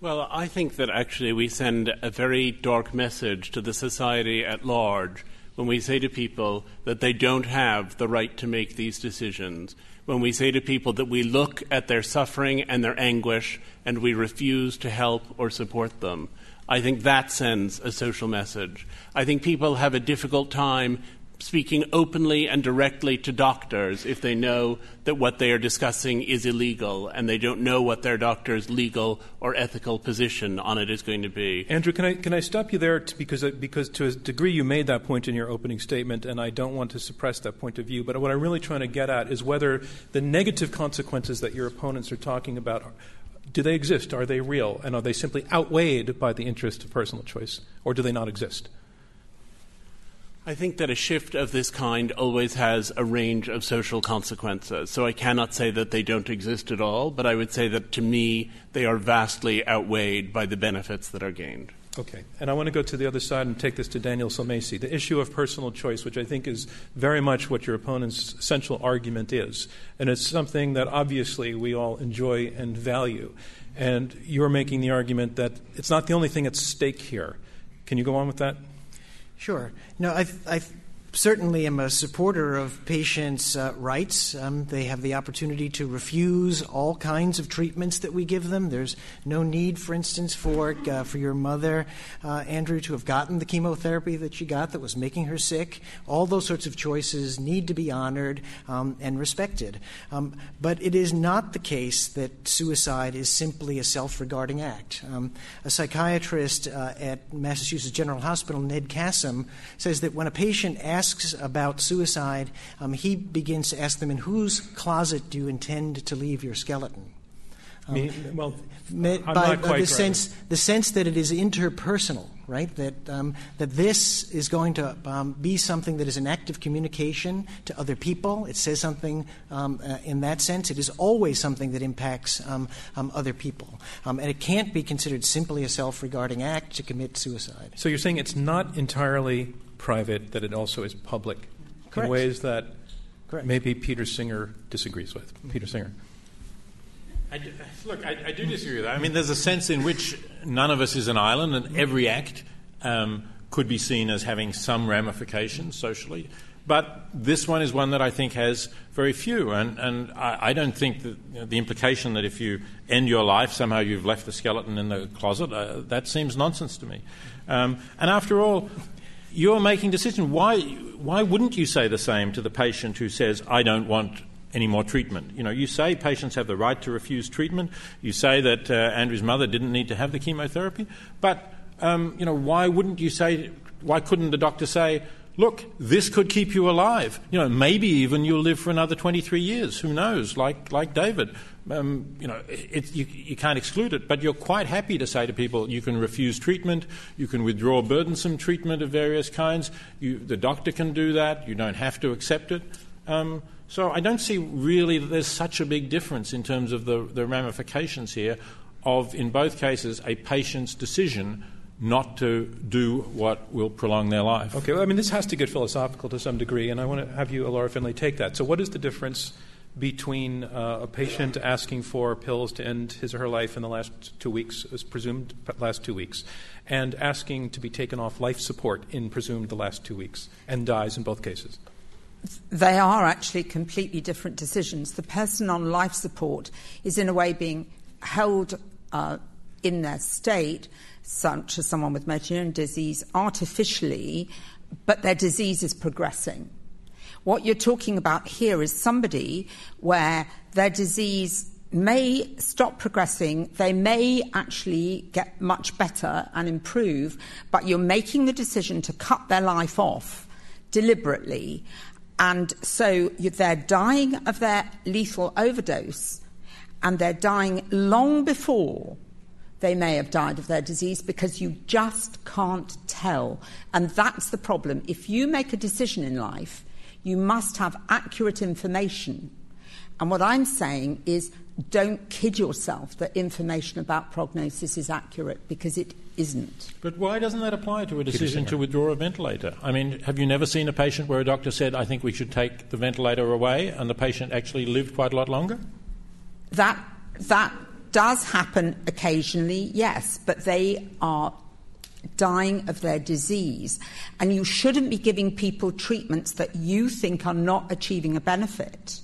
Well, I think that actually we send a very dark message to the society at large when we say to people that they don't have the right to make these decisions, when we say to people that we look at their suffering and their anguish and we refuse to help or support them. I think that sends a social message. I think people have a difficult time speaking openly and directly to doctors if they know that what they are discussing is illegal and they don't know what their doctor's legal or ethical position on it is going to be. Andrew, can I, can I stop you there because, uh, because to a degree you made that point in your opening statement, and I don't want to suppress that point of view, but what I'm really trying to get at is whether the negative consequences that your opponents are talking about do they exist? Are they real? And are they simply outweighed by the interest of personal choice? Or do they not exist? I think that a shift of this kind always has a range of social consequences. So I cannot say that they don't exist at all, but I would say that to me, they are vastly outweighed by the benefits that are gained. Okay. And I want to go to the other side and take this to Daniel Sulmasy. The issue of personal choice, which I think is very much what your opponent's central argument is. And it's something that obviously we all enjoy and value. And you're making the argument that it's not the only thing at stake here. Can you go on with that? Sure. No, I, certainly am a supporter of patients' uh, rights. Um, they have the opportunity to refuse all kinds of treatments that we give them. There's no need, for instance, for uh, for your mother, uh, Andrew, to have gotten the chemotherapy that she got that was making her sick. All those sorts of choices need to be honored um, and respected. Um, but it is not the case that suicide is simply a self-regarding act. Um, a psychiatrist uh, at Massachusetts General Hospital, Ned Cassem, says that when a patient asks asks about suicide, um, he begins to ask them, In whose closet do you intend to leave your skeleton? Um, Me, well, by, by the sense the sense that it is interpersonal, right? That um, that this is going to um, be something that is an act of communication to other people. It says something um, uh, in that sense. It is always something that impacts um, um, other people, um, and it can't be considered simply a self-regarding act to commit suicide. So you're saying it's not entirely private, that it also is public Correct. in ways that Correct. maybe Peter Singer disagrees with. Peter Singer. I do, look, I, I, do disagree with that. I mean, there's a sense in which none of us is an island, and every act um, could be seen as having some ramifications socially. But this one is one that I think has very few, and, and I, I don't think that you know, the implication that if you end your life, somehow you've left the skeleton in the closet, uh, that seems nonsense to me. Um, and after all, you're making decisions. Why, why wouldn't you say the same to the patient who says, I don't want any more treatment? You know, you say patients have the right to refuse treatment. You say that uh, Andrew's mother didn't need to have the chemotherapy. But, um, you know, why wouldn't you say, why couldn't the doctor say, look, this could keep you alive. You know, maybe even you'll live for another 23 years. Who knows? Like, like David. Um, you know, it, you, you, can't exclude it, but you're quite happy to say to people, you can refuse treatment, you can withdraw burdensome treatment of various kinds. You, the doctor can do that. You don't have to accept it. Um, so I don't see really that there's such a big difference in terms of the, the ramifications here of, in both cases, a patient's decision not to do what will prolong their life. Okay, well, I mean, this has to get philosophical to some degree, and I want to have you, Laura Finlay, take that. So, what is the difference between uh, a patient asking for pills to end his or her life in the last two weeks, as presumed last two weeks, and asking to be taken off life support in presumed the last two weeks, and dies in both cases? They are actually completely different decisions. The person on life support is, in a way, being held uh, in their state such as someone with neuron disease, artificially, but their disease is progressing. What you're talking about here is somebody where their disease may stop progressing, they may actually get much better and improve, but you're making the decision to cut their life off deliberately. And so they're dying of their lethal overdose and they're dying long before they may have died of their disease because you just can't tell. And that's the problem. If you make a decision in life, you must have accurate information. And what I'm saying is don't kid yourself that information about prognosis is accurate because it isn't. But why doesn't that apply to a decision to withdraw a ventilator? I mean, have you never seen a patient where a doctor said, I think we should take the ventilator away, and the patient actually lived quite a lot longer? That, that does happen occasionally, yes, but they are dying of their disease. And you shouldn't be giving people treatments that you think are not achieving a benefit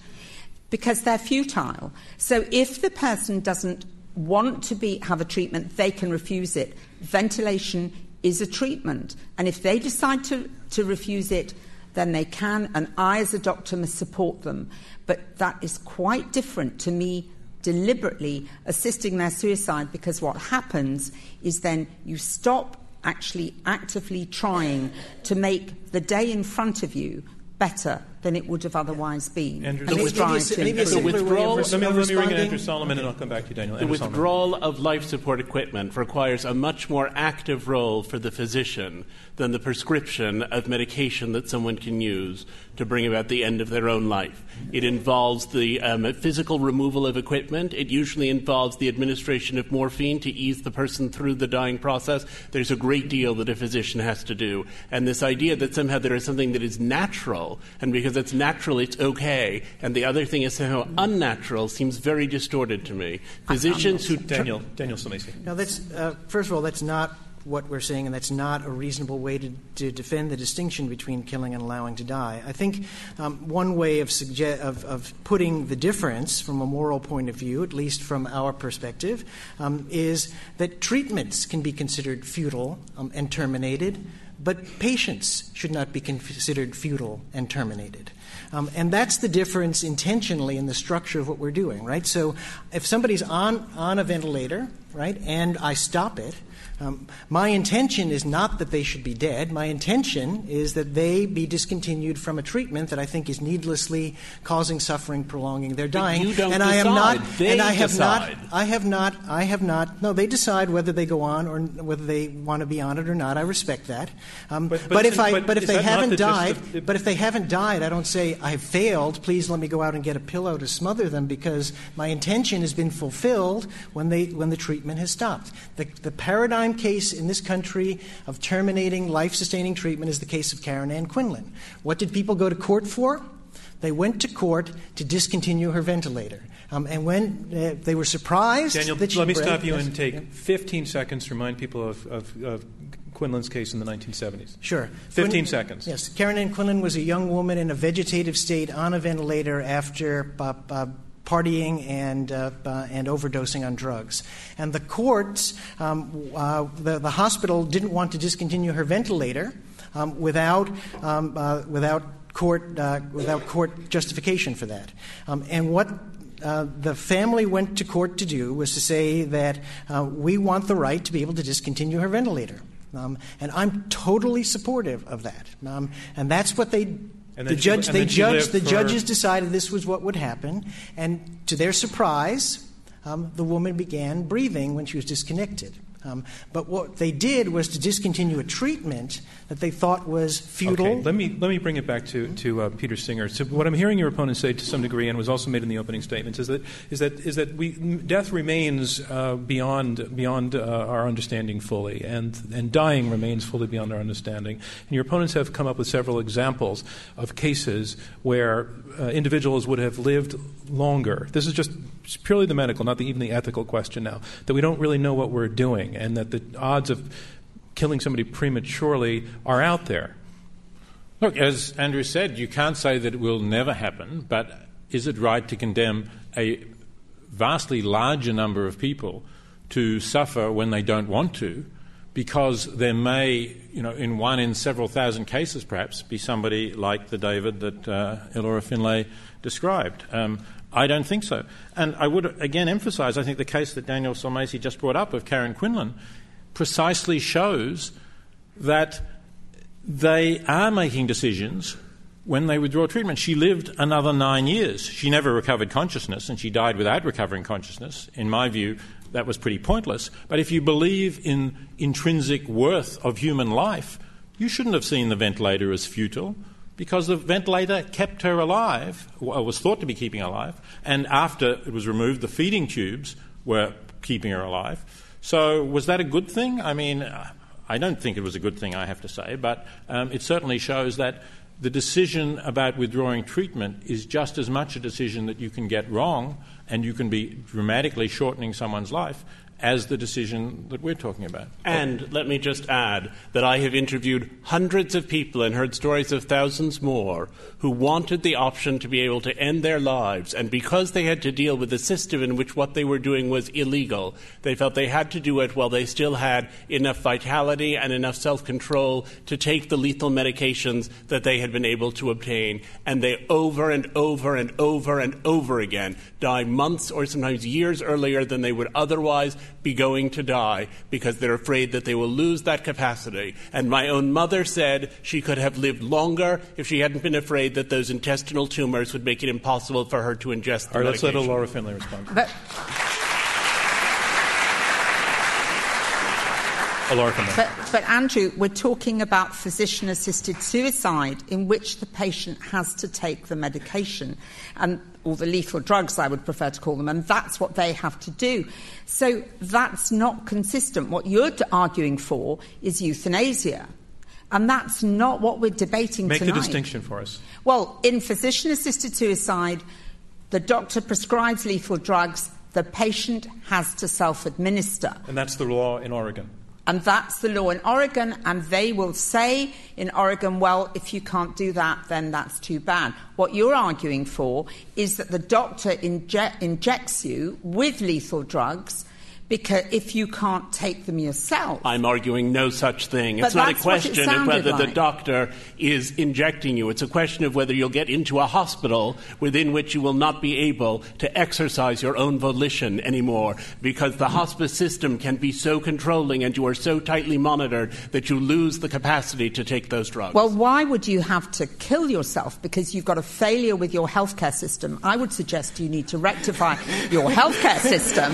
because they're futile. So if the person doesn't want to be, have a treatment, they can refuse it. Ventilation is a treatment. And if they decide to, to refuse it, then they can, and I, as a doctor, must support them. But that is quite different to me deliberately assisting their suicide because what happens is then you stop actually actively trying to make the day in front of you better than it would have otherwise been. Andrew, and the it's trying to maybe a improve. simpler way of withdrawal- Let me, of let me ring in Andrew Solomon and I'll come back to you, Daniel. The Andrew Solomon. withdrawal of life support equipment requires a much more active role for the physician than the prescription of medication that someone can use to bring about the end of their own life. It involves the um, physical removal of equipment. It usually involves the administration of morphine to ease the person through the dying process. There's a great deal that a physician has to do. And this idea that somehow there is something that is natural, and because it's natural, it's okay, and the other thing is somehow unnatural, seems very distorted to me. Physicians who. tr- Daniel, Daniel Sulmasy. Now, that's, uh, first of all, that's not what we're saying, and that's not a reasonable way to, to defend the distinction between killing and allowing to die. I think um, one way of, sugge- of, of putting the difference from a moral point of view, at least from our perspective, um, is that treatments can be considered futile um, and terminated, but patients should not be considered futile and terminated. Um, and that's the difference intentionally in the structure of what we're doing, right? So if somebody's on, on a ventilator, right, and I stop it, um, my intention is not that they should be dead. My intention is that they be discontinued from a treatment that I think is needlessly causing suffering, prolonging their dying. you don't and I am decide. not. They and I have decide. not. I have not. I have not. No, they decide whether they go on or whether they want to be on it or not. I respect that. Um, But- but, but if I. but if they haven't the died. of but if they haven't died, I don't say I have failed. Please let me go out and get a pillow to smother them because my intention has been fulfilled when they when the treatment has stopped. The, the paradigm case in this country of terminating life-sustaining treatment is the case of Karen Ann Quinlan. What did people go to court for? They went to court to discontinue her ventilator. Um, and when uh, they were surprised Daniel, let me stop you Yes, and take yeah. 15 seconds to remind people of, of, of Quinlan's case in the 1970s. Sure. 15 Quin- seconds. Yes. Karen Ann Quinlan was a young woman in a vegetative state on a ventilator after uh, uh, partying and, uh, uh, and overdosing on drugs. And the courts, um, uh, the, the hospital didn't want to discontinue her ventilator um, without, um, uh, without, court, uh, without court justification for that. Um, and what uh, the family went to court to do was to say that uh, we want the right to be able to discontinue her ventilator. Um, and I'm totally supportive of that. Um, and that's what they. And the she- judge, and they judged, the judges decided this was what would happen, and to their surprise, um, the woman began breathing when she was disconnected. Um, but what they did was to discontinue a treatment that they thought was futile. Okay, let me let me bring it back to to uh, Peter Singer. So what I'm hearing your opponent say to some degree, and was also made in the opening statements, is that is that is that we death remains uh, beyond beyond uh, our understanding fully, and and dying remains fully beyond our understanding. And your opponents have come up with several examples of cases where uh, individuals would have lived longer. This is just purely the medical, not the, even the ethical question now. That we don't really know what we're doing, and that the odds of killing somebody prematurely are out there. Look, as Andrew said, you can't say that it will never happen, but is it right to condemn a vastly larger number of people to suffer when they don't want to? Because there may, you know, in one in several thousand cases perhaps, be somebody like the David that uh, Finlay described. Um, I don't think so. And I would again emphasize, I think the case that Daniel Sulmasy just brought up of Karen Quinlan precisely shows that they are making decisions when they withdraw treatment, she lived another nine years. She never recovered consciousness, and she died without recovering consciousness. In my view, that was pretty pointless. But if you believe in intrinsic worth of human life, you shouldn't have seen the ventilator as futile because the ventilator kept her alive, or was thought to be keeping her alive, and after it was removed, the feeding tubes were keeping her alive. So, was that a good thing? I mean, I don't think it was a good thing, I have to say, but um, it certainly shows that the decision about withdrawing treatment is just as much a decision that you can get wrong and you can be dramatically shortening someone's life as the decision that we're talking about. And let me just add that I have interviewed hundreds of people and heard stories of thousands more who wanted the option to be able to end their lives. And because they had to deal with a system in which what they were doing was illegal, they felt they had to do it while they still had enough vitality and enough self control to take the lethal medications that they had been able to obtain. And they over and over and over and over again die months or sometimes years earlier than they would otherwise be going to die because they're afraid that they will lose that capacity. And my own mother said she could have lived longer if she hadn't been afraid that those intestinal tumors would make it impossible for her to ingest the All right, let's medication. let Laura Finlay respond. But Laura Finlay. But, but Andrew, we're talking about physician assisted suicide in which the patient has to take the medication and or the lethal drugs I would prefer to call them and that's what they have to do. So that's not consistent. What you're arguing for is euthanasia. And that's not what we're debating Make tonight. the distinction for us. Well, in physician assisted suicide, the doctor prescribes lethal drugs, the patient has to self administer. And that's the law in Oregon. And that's the law in Oregon, and they will say in Oregon, well, if you can't do that, then that's too bad. What you're arguing for is that the doctor inje- injects you with lethal drugs because if you can't take them yourself. I'm arguing no such thing. But It's not a that's what it question of whether the doctor is injecting you. It's a question of whether you'll get into a hospital within which you will not be able to exercise your own volition anymore because the hospice system can be so controlling and you are so tightly monitored that you lose the capacity to take those drugs. Well, why would you have to kill yourself because you've got a failure with your healthcare system? I would suggest you need to rectify your healthcare system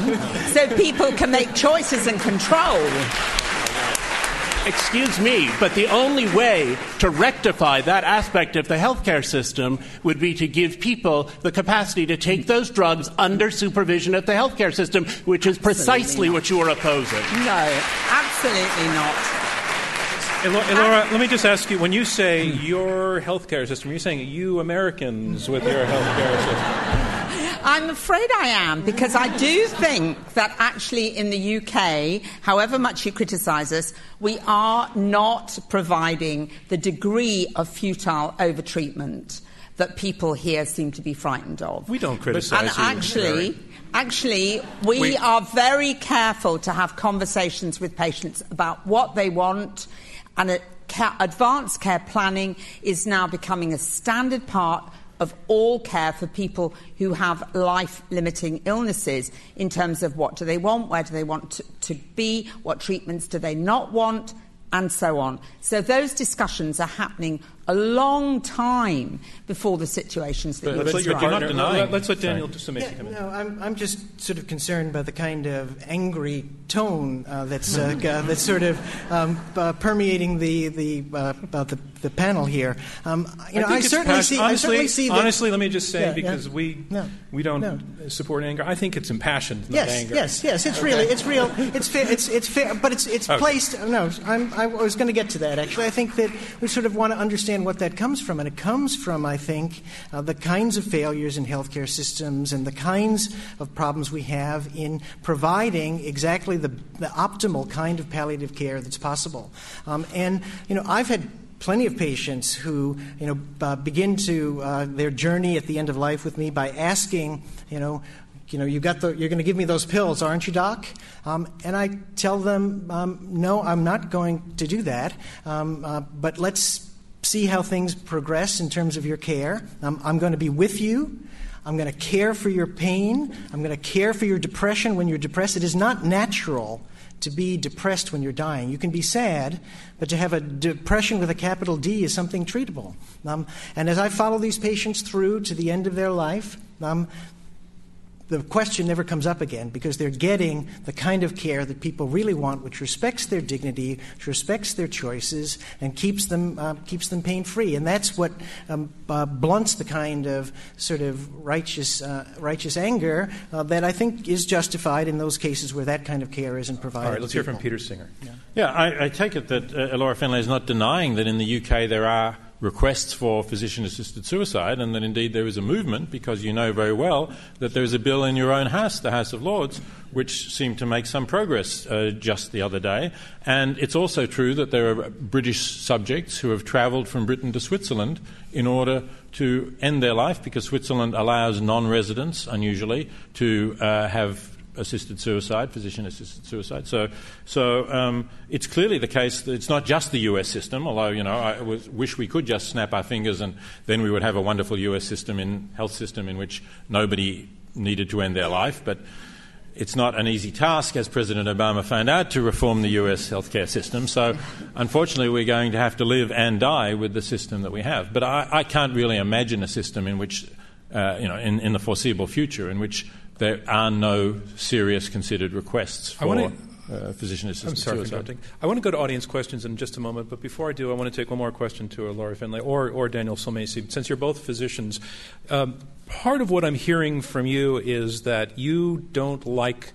so people can make choices and control. Excuse me, but the only way to rectify that aspect of the healthcare system would be to give people the capacity to take those drugs under supervision of the healthcare system, which is precisely what you are opposing. No, absolutely not. Hey, Lau- hey, Laura, let me just ask you when you say your healthcare system, you're saying you Americans with your healthcare system. I'm afraid I am because I do think that actually in the UK, however much you criticise us, we are not providing the degree of futile overtreatment that people here seem to be frightened of. We don't criticize And actually, actually, we, We- are very careful to have conversations with patients about what they want, and advanced care planning is now becoming a standard part of all care for people who have life limiting illnesses in terms of what do they want, where do they want to, to be, what treatments do they not want, and so on. So those discussions are happening a long time before the situations that But, you but described. you're, you're not Let- Let's let Sorry. Daniel Sulmasy Yeah, come in. no, I'm, I'm just sort of concerned by the kind of angry tone uh, that's uh, uh, that's sort of um, uh, permeating the the, uh, uh, the the panel here. Um, you know, I, certainly see. Honestly, I certainly see. That, honestly, let me just say Yeah, yeah. because we No. we don't No. support anger. I think it's impassioned, not Yes, anger. yes, yes. It's really, it's real. It's fair. It's it's fair, but it's it's Okay. placed. No, I'm, I was going to get to that. Actually, I think that we sort of want to understand what that comes from, and it comes from, I think, uh, the kinds of failures in healthcare systems and the kinds of problems we have in providing exactly the, the optimal kind of palliative care that's possible. Um, and you know, I've had plenty of patients who you know uh, begin to uh, their journey at the end of life with me by asking you know you know you got the, you're going to give me those pills aren't you doc? Um, and i tell them um, no i'm not going to do that. Um, uh, but let's see how things progress in terms of your care um, i'm going to be with you I'm going to care for your pain. I'm going to care for your depression when you're depressed. It is not natural to be depressed when you're dying. You can be sad, but to have a depression with a capital D is something treatable. Um, and as I follow these patients through to the end of their life, um, the question never comes up again because they're getting the kind of care that people really want, which respects their dignity, which respects their choices, and keeps them uh, keeps them pain free. And that's what um, uh, blunts the kind of sort of righteous uh, righteous anger uh, that I think is justified in those cases where that kind of care isn't provided. All right, let's hear from Peter Singer. Yeah, yeah I, I, take it that uh, Laura Finlay is not denying that in the UK there are requests for physician assisted suicide, and that indeed there is a movement, because you know very well that there is a bill in your own House, the House of Lords, which seemed to make some progress uh, just the other day. And it's also true that there are British subjects who have travelled from Britain to Switzerland in order to end their life, because Switzerland allows non residents, unusually, to uh, have assisted suicide, physician assisted suicide. So, so um, it's clearly the case that it's not just the US system, although, you know, I wish we could just snap our fingers and then we would have a wonderful US system in health system in which nobody needed to end their life. But it's not an easy task, as President Obama found out, to reform the US healthcare system. So, unfortunately, we're going to have to live and die with the system that we have. But I, I can't really imagine a system in which, uh, you know, in, in the foreseeable future, in which there are no serious considered requests for wanna, uh, physician assisted I'm sorry. I want to go to audience questions in just a moment, but before I do, I want to take one more question to Laura Finlay or, or Daniel Sulmasy. Since you're both physicians, um, part of what I'm hearing from you is that you don't like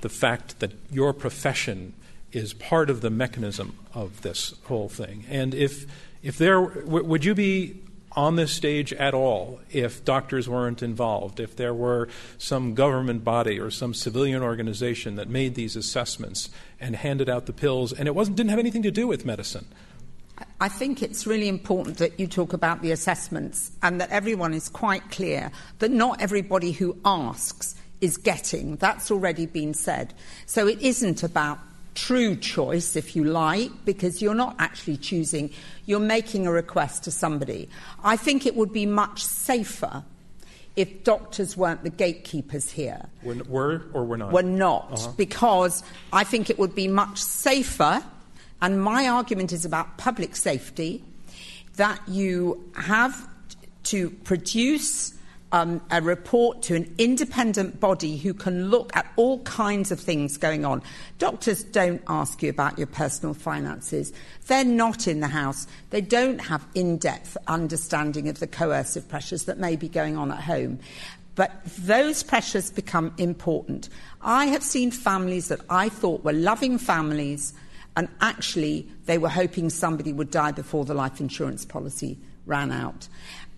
the fact that your profession is part of the mechanism of this whole thing. And if if there w- would you be on this stage at all if doctors weren't involved, if there were some government body or some civilian organization that made these assessments and handed out the pills, and it wasn't, didn't have anything to do with medicine. I think it's really important that you talk about the assessments and that everyone is quite clear that not everybody who asks is getting. That's already been said. So it isn't about true choice, if you like, because you're not actually choosing, you're making a request to somebody. I think it would be much safer if doctors weren't the gatekeepers here. Were, were or were not? Were not, uh-huh. because I think it would be much safer, and my argument is about public safety, that you have to produce um, a report to an independent body who can look at all kinds of things going on. Doctors don't ask you about your personal finances. They're not in the house. They don't have in depth understanding of the coercive pressures that may be going on at home. But those pressures become important. I have seen families that I thought were loving families, and actually they were hoping somebody would die before the life insurance policy ran out.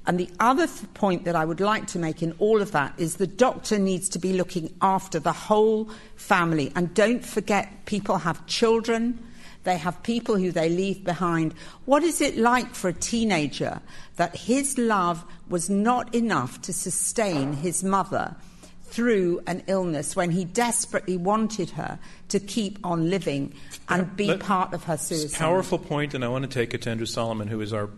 And the other th- point that I would like to make in all of that is the doctor needs to be looking after the whole family. And don't forget, people have children, they have people who they leave behind. What is it like for a teenager that his love was not enough to sustain his mother? Through an illness when he desperately wanted her to keep on living and be part of her suicide. Powerful point, and I want to take it to Andrew Solomon, who is our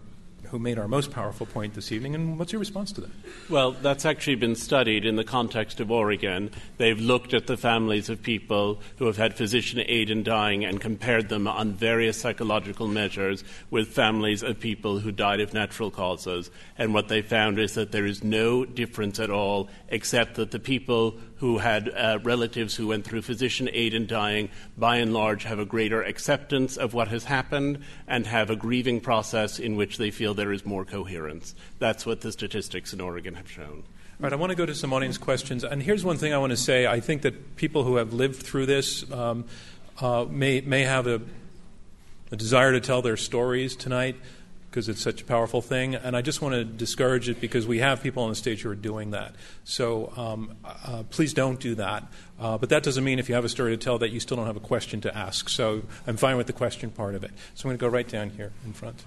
who made our most powerful point this evening. And what's your response to that? Well, that's actually been studied in the context of Oregon. They've looked at the families of people who have had physician aid in dying and compared them on various psychological measures with families of people who died of natural causes. And what they found is that there is no difference at all, except that the people who had uh, relatives who went through physician aid in dying, by and large, have a greater acceptance of what has happened and have a grieving process in which they feel there is more coherence. That's what the statistics in Oregon have shown. All right, I want to go to some audience questions. And here's one thing I want to say. I think that people who have lived through this um, uh, may, may have a, a desire to tell their stories tonight because it's such a powerful thing. And I just want to discourage it because we have people on the stage who are doing that. So um, uh, please don't do that. Uh, but that doesn't mean if you have a story to tell that you still don't have a question to ask. So I'm fine with the question part of it. So I'm going to go right down here in front.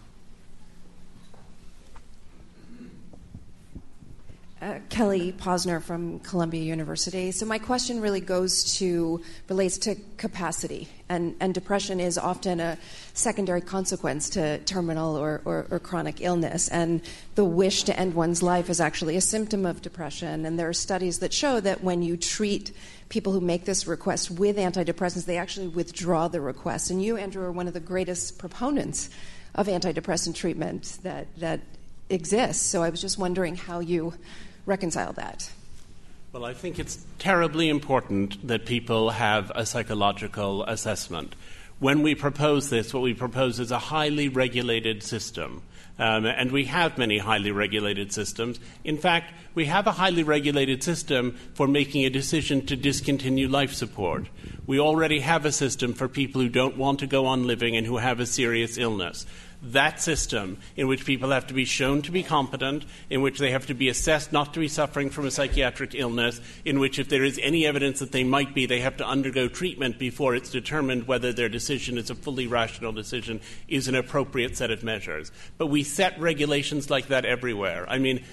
Uh, Kelly Posner from Columbia University. So my question really goes to relates to capacity, and, and depression is often a secondary consequence to terminal or, or, or, chronic illness. And the wish to end one's life is actually a symptom of depression. And there are studies that show that when you treat people who make this request with antidepressants, they actually withdraw the request. And you, Andrew, are one of the greatest proponents of antidepressant treatment that that exists. So I was just wondering how you reconcile that? Well, I think it's terribly important that people have a psychological assessment. When we propose this, what we propose is a highly regulated system. Um, and we have many highly regulated systems. In fact, we have a highly regulated system for making a decision to discontinue life support. We already have a system for people who don't want to go on living and who have a serious illness that system in which people have to be shown to be competent, in which they have to be assessed not to be suffering from a psychiatric illness, in which if there is any evidence that they might be, they have to undergo treatment before it's determined whether their decision is a fully rational decision, is an appropriate set of measures. But we set regulations like that everywhere. I mean,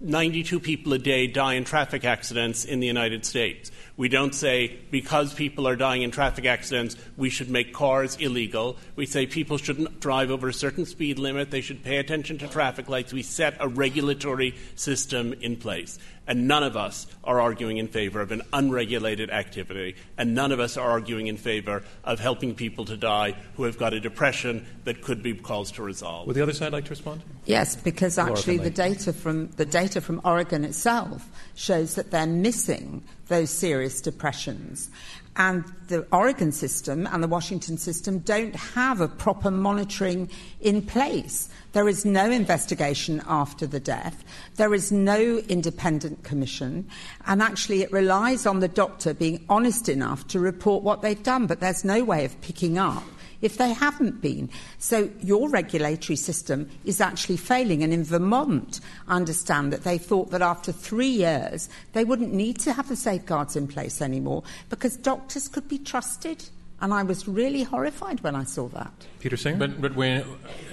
92 people a day die in traffic accidents in the United States. We don't say because people are dying in traffic accidents, we should make cars illegal. We say people shouldn't drive over a certain speed limit, they should pay attention to traffic lights. We set a regulatory system in place. And none of us are arguing in favor of an unregulated activity, and none of us are arguing in favor of helping people to die who have got a depression that could be caused to resolve. Would the other side like to respond? Yes, because actually the data from the data from Oregon itself shows that they're missing those serious depressions. And the Oregon system and the Washington system don't have a proper monitoring in place. There is no investigation after the death. There is no independent commission. And actually, it relies on the doctor being honest enough to report what they've done, but there's no way of picking up if they haven't been. So your regulatory system is actually failing. And in Vermont, I understand that they thought that after three years, they wouldn't need to have the safeguards in place anymore because doctors could be trusted. And I was really horrified when I saw that. Peter Singer? But, but we,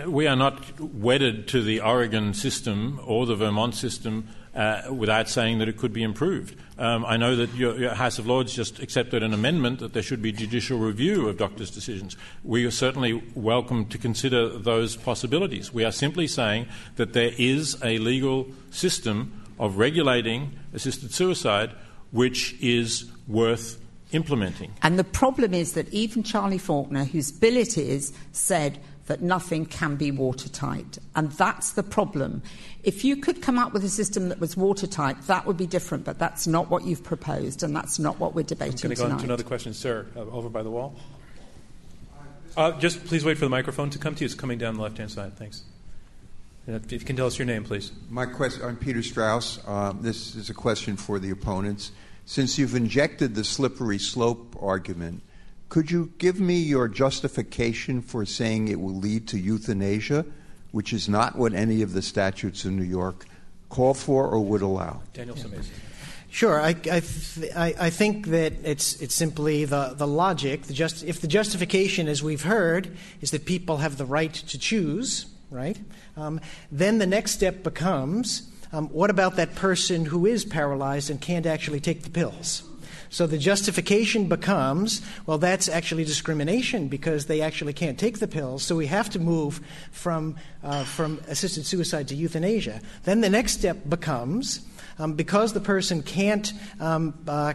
we are not wedded to the Oregon system or the Vermont system uh, without saying that it could be improved. Um, I know that your, your, House of Lords just accepted an amendment that there should be judicial review of doctors' decisions. We are certainly welcome to consider those possibilities. We are simply saying that there is a legal system of regulating assisted suicide which is worth implementing. And the problem is that even Charlie Falconer, whose bill it is, said that nothing can be watertight. And that's the problem. If you could come up with a system that was watertight, that would be different, but that's not what you've proposed, and that's not what we're debating I'm going to go on to another question. Sir, uh, over by the wall. Uh, just please wait for the microphone to come to you. It's coming down the left hand side. Thanks. If you can tell us your name, please. My question, I'm Peter Strauss. Uh, this is a question for the opponents. Since you've injected the slippery slope argument, could you give me your justification for saying it will lead to euthanasia, which is not what any of the statutes in New York call for or would allow? Daniel yeah. Sure, I, I, th- I, I, think that it's, it's simply the, the logic. The just, if the justification, as we've heard, is that people have the right to choose, right, um, then the next step becomes um, what about that person who is paralyzed and can't actually take the pills? So the justification becomes, well, that's actually discrimination because they actually can't take the pills. So we have to move from, uh, from assisted suicide to euthanasia. Then the next step becomes, um, because the person can't um, uh,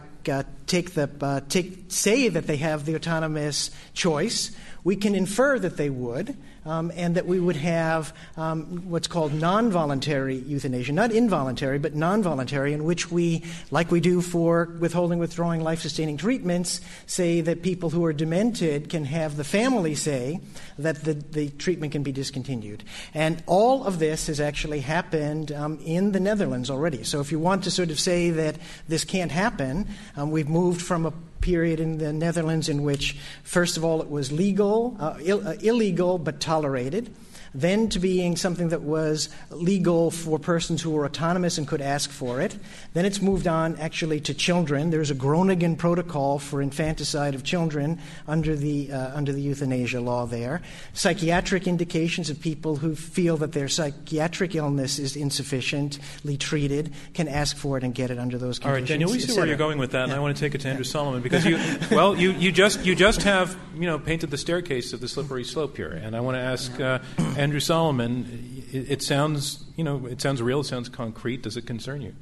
take the, uh, take, say that they have the autonomous choice, we can infer that they would um, and that we would have um, what's called non voluntary euthanasia, not involuntary, but non voluntary, in which we, like we do for withholding, withdrawing, life sustaining treatments, say that people who are demented can have the family say that the, the treatment can be discontinued. And all of this has actually happened um, in the Netherlands already. So if you want to sort of say that this can't happen, um, we've moved from a period in the Netherlands in which, first of all, it was legal, uh, Ill, uh, illegal but tolerated. Then to being something that was legal for persons who were autonomous and could ask for it. Then it's moved on actually to children. There's a Groningen protocol for infanticide of children under the, uh, under the euthanasia law there. Psychiatric indications of people who feel that their psychiatric illness is insufficiently treated can ask for it and get it under those conditions. All right, Daniel, we see where you're going with that, and I want to take it to Andrew Solomon because you, well, you, you just you just have you know painted the staircase of the slippery slope here, and I want to ask uh, Andrew Solomon. It, it sounds you know it sounds real. It sounds concrete. Does it concern you?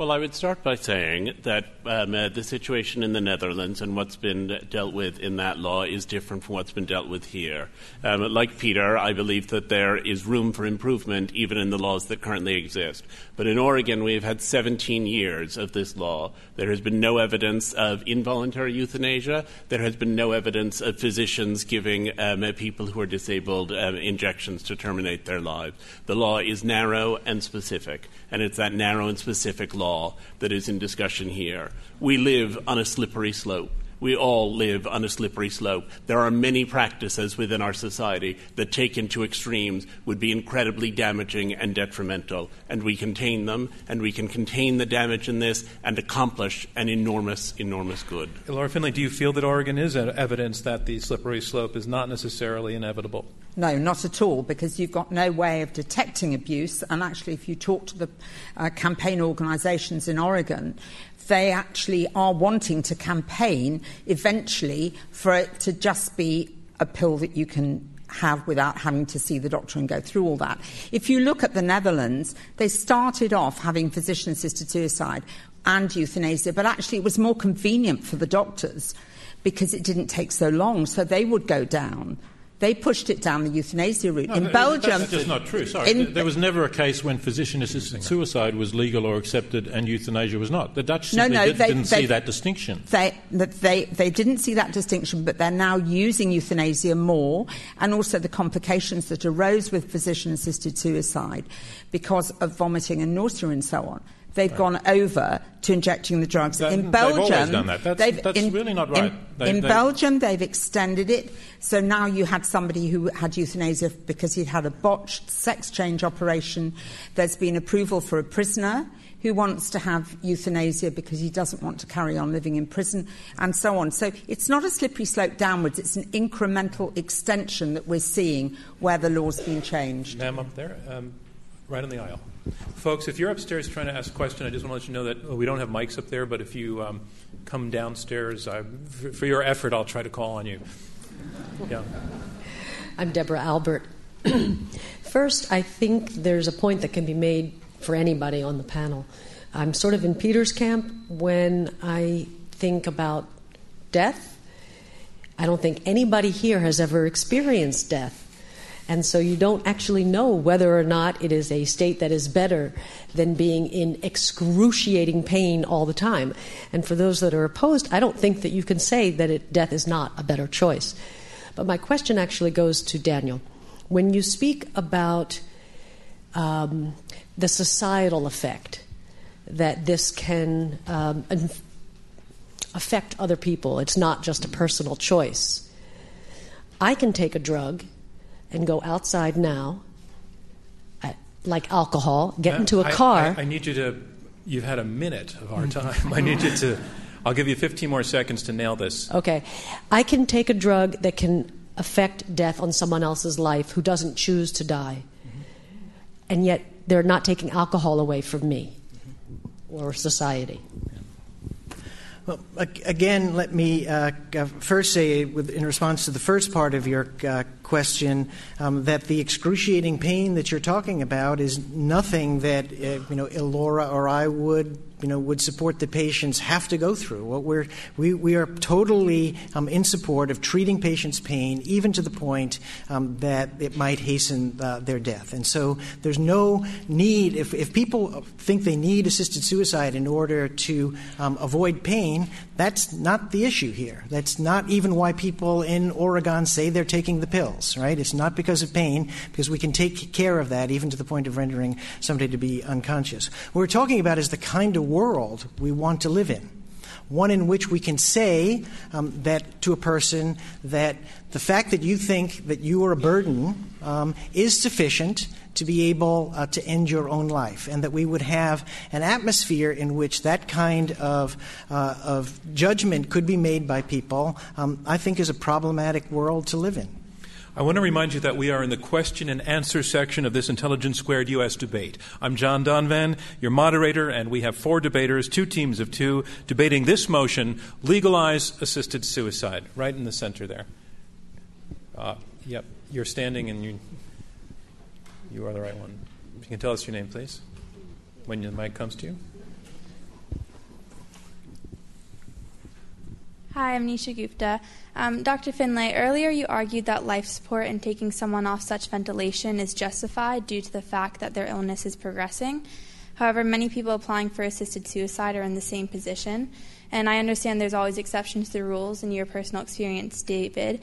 Well, I would start by saying that um, uh, the situation in the Netherlands and what's been dealt with in that law is different from what's been dealt with here. Um, like Peter, I believe that there is room for improvement even in the laws that currently exist. But in Oregon, we have had 17 years of this law. There has been no evidence of involuntary euthanasia. There has been no evidence of physicians giving um, uh, people who are disabled um, injections to terminate their lives. The law is narrow and specific, and it's that narrow and specific law that is in discussion here. We live on a slippery slope. We all live on a slippery slope. There are many practices within our society that, taken to extremes, would be incredibly damaging and detrimental. And we contain them, and we can contain the damage in this and accomplish an enormous, enormous good. Ilora Finlay, do you feel that Oregon is evidence that the slippery slope is not necessarily inevitable? No, not at all, because you've got no way of detecting abuse. And actually, if you talk to the uh, campaign organisations in Oregon, they actually are wanting to campaign eventually for it to just be a pill that you can have without having to see the doctor and go through all that. If you look at the Netherlands, they started off having physician assisted suicide and euthanasia, but actually it was more convenient for the doctors because it didn't take so long, so they would go down. They pushed it down the euthanasia route. No, in Belgium. That's just not true. Sorry. In, there was never a case when physician assisted suicide was legal or accepted and euthanasia was not. The Dutch simply no, no, did, they, didn't they, see that distinction. They, they, they didn't see that distinction, but they're now using euthanasia more and also the complications that arose with physician assisted suicide because of vomiting and nausea and so on they've right. gone over to injecting the drugs. That, in Belgium, they've always done that. That's, that's in, really not right. In, they, in they, Belgium, they've extended it. So now you had somebody who had euthanasia because he'd had a botched sex change operation. There's been approval for a prisoner who wants to have euthanasia because he doesn't want to carry on living in prison, and so on. So it's not a slippery slope downwards, it's an incremental extension that we're seeing where the law's been changed. Ma'am, up there, um, right on the aisle. Folks, if you're upstairs trying to ask a question, I just want to let you know that well, we don't have mics up there, but if you um, come downstairs, I, for, for your effort, I'll try to call on you. Yeah. I'm Deborah Albert. First, I think there's a point that can be made for anybody on the panel. I'm sort of in Peter's camp when I think about death. I don't think anybody here has ever experienced death. And so you don't actually know whether or not it is a state that is better than being in excruciating pain all the time. And for those that are opposed, I don't think that you can say that it, death is not a better choice. But my question actually goes to Daniel. When you speak about um, the societal effect that this can um, affect other people, it's not just a personal choice. I can take a drug and go outside now, like alcohol, get into a I, car. I, I, need you to, you've had a minute of our time. I need you to, I'll give you 15 more seconds to nail this. Okay. I can take a drug that can affect death on someone else's life who doesn't choose to die. Mm-hmm. And yet they're not taking alcohol away from me mm-hmm. or society. Well, again, let me uh, first say, in response to the first part of your uh, question um, that the excruciating pain that you're talking about is nothing that uh, you know Ilora or I would you know would support the patients have to go through. What we're we, we are totally um, in support of treating patients' pain, even to the point um, that it might hasten uh, their death. And so there's no need if if people think they need assisted suicide in order to um, avoid pain, that's not the issue here. That's not even why people in Oregon say they're taking the pills, right? It's not because of pain, because we can take care of that even to the point of rendering somebody to be unconscious. What we're talking about is the kind of world we want to live in. one in which we can say um, that to a person that the fact that you think that you are a burden um, is sufficient to be able uh, to end your own life, and that we would have an atmosphere in which that kind of, uh, of judgment could be made by people, um, I think is a problematic world to live in. I want to remind you that we are in the question and answer section of this Intelligence Squared U.S. debate. I'm John Donvan, your moderator, and we have four debaters, two teams of two, debating this motion legalize assisted suicide, right in the center there. Uh, yep, you're standing and you, you are the right one. If you can tell us your name, please, when the mic comes to you. Hi, I'm Nisha Gupta. Um, Dr. Finlay, earlier you argued that life support and taking someone off such ventilation is justified due to the fact that their illness is progressing. However, many people applying for assisted suicide are in the same position, and I understand there's always exceptions to the rules in your personal experience, David.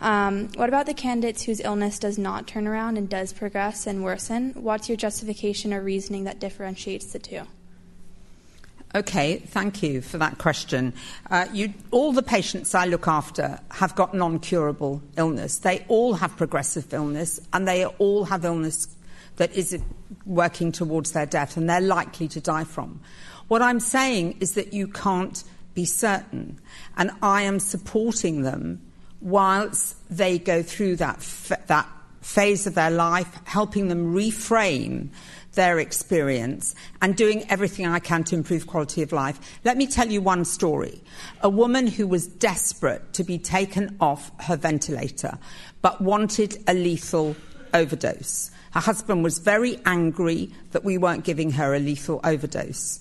Um, what about the candidates whose illness does not turn around and does progress and worsen? What's your justification or reasoning that differentiates the two? Okay, thank you for that question. Uh, you, all the patients I look after have got non curable illness. They all have progressive illness, and they all have illness that is working towards their death, and they're likely to die from. What I'm saying is that you can't be certain, and I am supporting them whilst they go through that, that phase of their life, helping them reframe their experience and doing everything I can to improve quality of life. Let me tell you one story. A woman who was desperate to be taken off her ventilator but wanted a lethal overdose. Her husband was very angry that we weren't giving her a lethal overdose.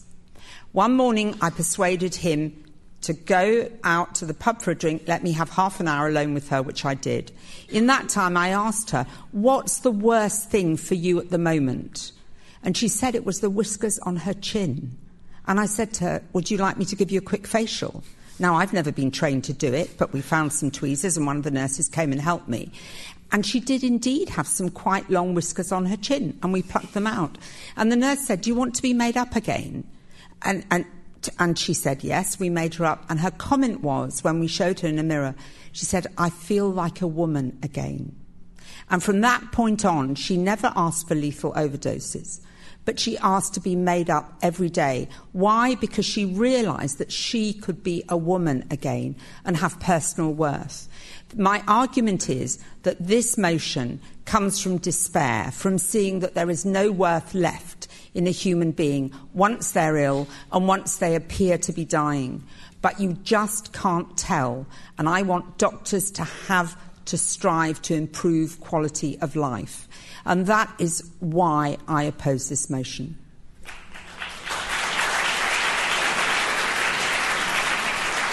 One morning, I persuaded him to go out to the pub for a drink, let me have half an hour alone with her, which I did. In that time, I asked her, What's the worst thing for you at the moment? And she said it was the whiskers on her chin. And I said to her, Would you like me to give you a quick facial? Now, I've never been trained to do it, but we found some tweezers and one of the nurses came and helped me. And she did indeed have some quite long whiskers on her chin, and we plucked them out. And the nurse said, Do you want to be made up again? And, and, and she said, Yes, we made her up. And her comment was, when we showed her in a mirror, she said, I feel like a woman again. And from that point on, she never asked for lethal overdoses but she asked to be made up every day. Why? Because she realized that she could be a woman again and have personal worth. My argument is that this motion comes from despair, from seeing that there is no worth left in a human being once they're ill and once they appear to be dying. But you just can't tell. And I want doctors to have to strive to improve quality of life. And that is why I oppose this motion.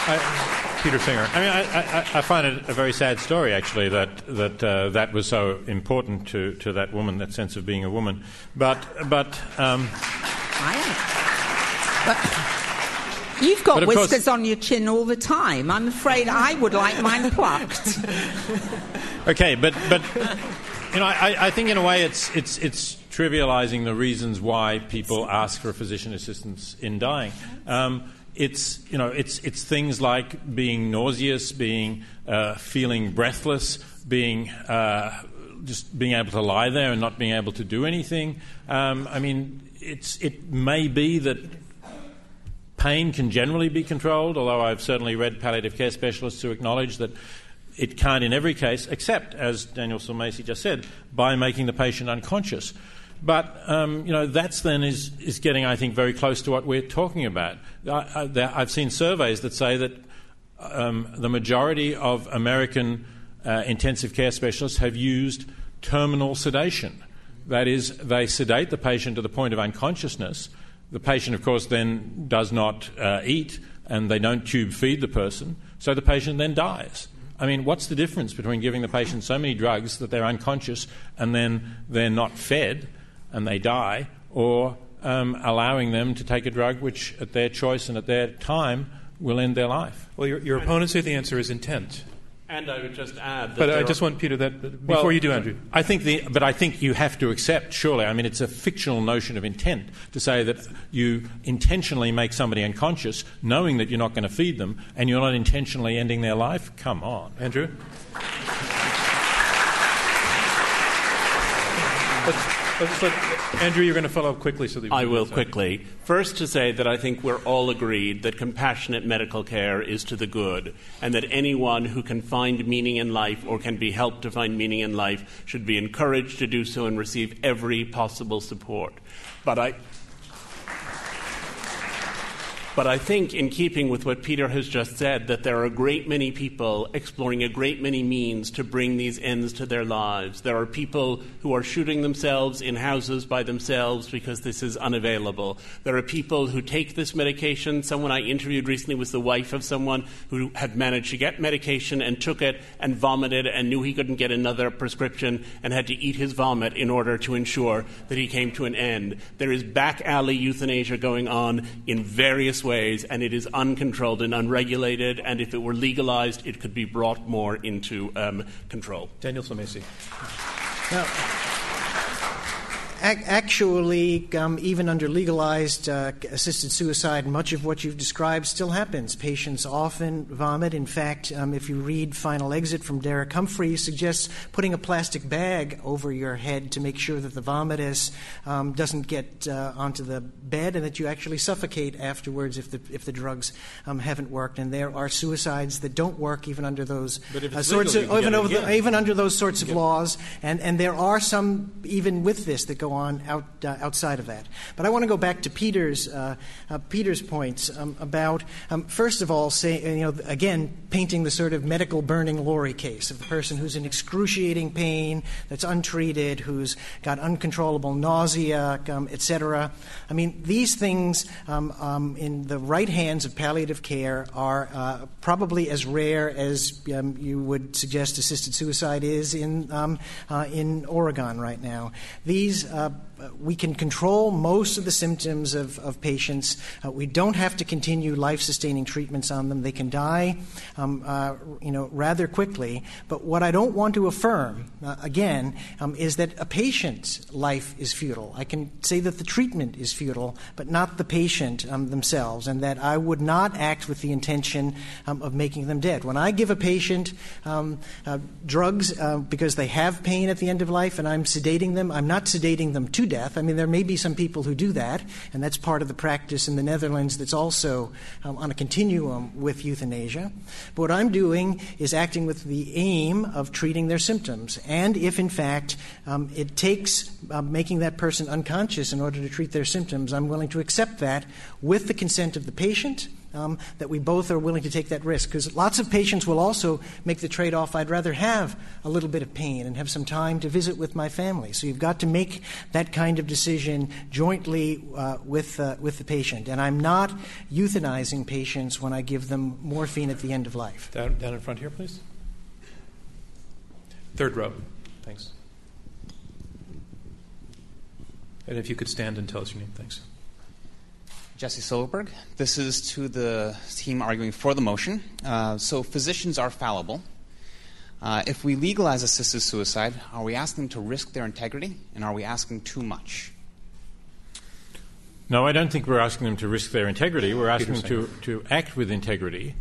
I, Peter Singer. I mean, I, I, I, find it a very sad story, actually, that that uh, that was so important to, to that woman, that sense of being a woman. But but. Um, but you've got whiskers course, on your chin all the time. I'm afraid I would like mine plucked. okay, but but you know, I, I, think in a way it's, it's, it's trivializing the reasons why people ask for physician assistance in dying. Um, it's, you know, it's, it's things like being nauseous, being uh, feeling breathless, being uh, just being able to lie there and not being able to do anything. Um, I mean, it's, it may be that pain can generally be controlled, although I've certainly read palliative care specialists who acknowledge that it can't in every case, except, as Daniel Sulmasy just said, by making the patient unconscious. But um, you know that's then is, is getting, I think, very close to what we're talking about. I, have seen surveys that say that um, the majority of American uh, intensive care specialists have used terminal sedation. That is, they sedate the patient to the point of unconsciousness. The patient, of course, then does not uh, eat, and they don't tube feed the person, so the patient then dies. I mean, what's the difference between giving the patient so many drugs that they're unconscious and then they're not fed and they die, or um, allowing them to take a drug which, at their choice and at their time, will end their life? Well, your, your opponents say the answer is intent. And I would just add But I just want Peter that before Well, you do, Andrew. I think the, but I think you have to accept, surely. I mean, it's a fictional notion of intent to say that you intentionally make somebody unconscious, knowing that you're not going to feed them, and you're not intentionally ending their life. Come on, Andrew. Let's, let's let, Andrew, you're going to follow up quickly, so that I will quickly. First, to say that I think we're all agreed that compassionate medical care is to the good, and that anyone who can find meaning in life or can be helped to find meaning in life should be encouraged to do so and receive every possible support. But I. But I think, in keeping with what Peter has just said, that there are a great many people exploring a great many means to bring these ends to their lives. There are people who are shooting themselves in houses by themselves because this is unavailable. There are people who take this medication. Someone I interviewed recently was the wife of someone who had managed to get medication and took it and vomited and knew he couldn't get another prescription and had to eat his vomit in order to ensure that he came to an end. There is back alley euthanasia going on in various ways, and it is uncontrolled and unregulated. And if it were legalized, it could be brought more into um, control. Daniel Sulmasy. Now, ac- actually, um, even under legalized uh, assisted suicide, much of what you've described still happens. Patients often vomit. In fact, um, if you read Final Exit from Derek Humphry, suggests putting a plastic bag over your head to make sure that the vomitus um, doesn't get uh, onto the bed and that you actually suffocate afterwards if the, if the drugs um, haven't worked. And there are suicides that don't work even under those uh, sorts legal, of even, over the, even under those sorts of laws, and, and there are some even with this that go on out, uh, outside of that. But I want to go back to Peter's uh, uh, Peter's points um, about um, first of all, say you know again painting the sort of medical burning lorry case of the person who's in excruciating pain that's untreated, who's got uncontrollable nausea, um, etc. I mean these things um, um, in the right hands of palliative care are uh, probably as rare as um, you would suggest assisted suicide is in uh, in Oregon right now. These uh, we can control most of the symptoms of, of patients. Uh, we don't have to continue life-sustaining treatments on them. They can die, um, uh, you know, rather quickly. But what I don't want to affirm, uh, again, um, is that a patient's life is futile. I can say that the treatment is futile, but not the patient um, themselves, and that I would not act with the intention um, of making them dead. When I give a patient um, uh, drugs uh, because they have pain at the end of life, and I'm sedating them, I'm not sedating them to death. I mean, there may be some people who do that, and that's part of the practice in the Netherlands that's also um, on a continuum with euthanasia. But what I'm doing is acting with the aim of treating their symptoms. And if, in fact, um, it takes uh, making that person unconscious in order to treat their symptoms, I'm willing to accept that with the consent of the patient. Um, that we both are willing to take that risk. Because lots of patients will also make the trade off I'd rather have a little bit of pain and have some time to visit with my family. So you've got to make that kind of decision jointly uh, with, uh, with the patient. And I'm not euthanizing patients when I give them morphine at the end of life. Down, down in front here, please. Third row. Thanks. And if you could stand and tell us your name, thanks. Jesse Silverberg. This is to the team arguing for the motion. Uh, so, physicians are fallible. Uh, if we legalize assisted suicide, are we asking them to risk their integrity, and are we asking too much? No, I don't think we're asking them to risk their integrity. We're asking them to, to act with integrity,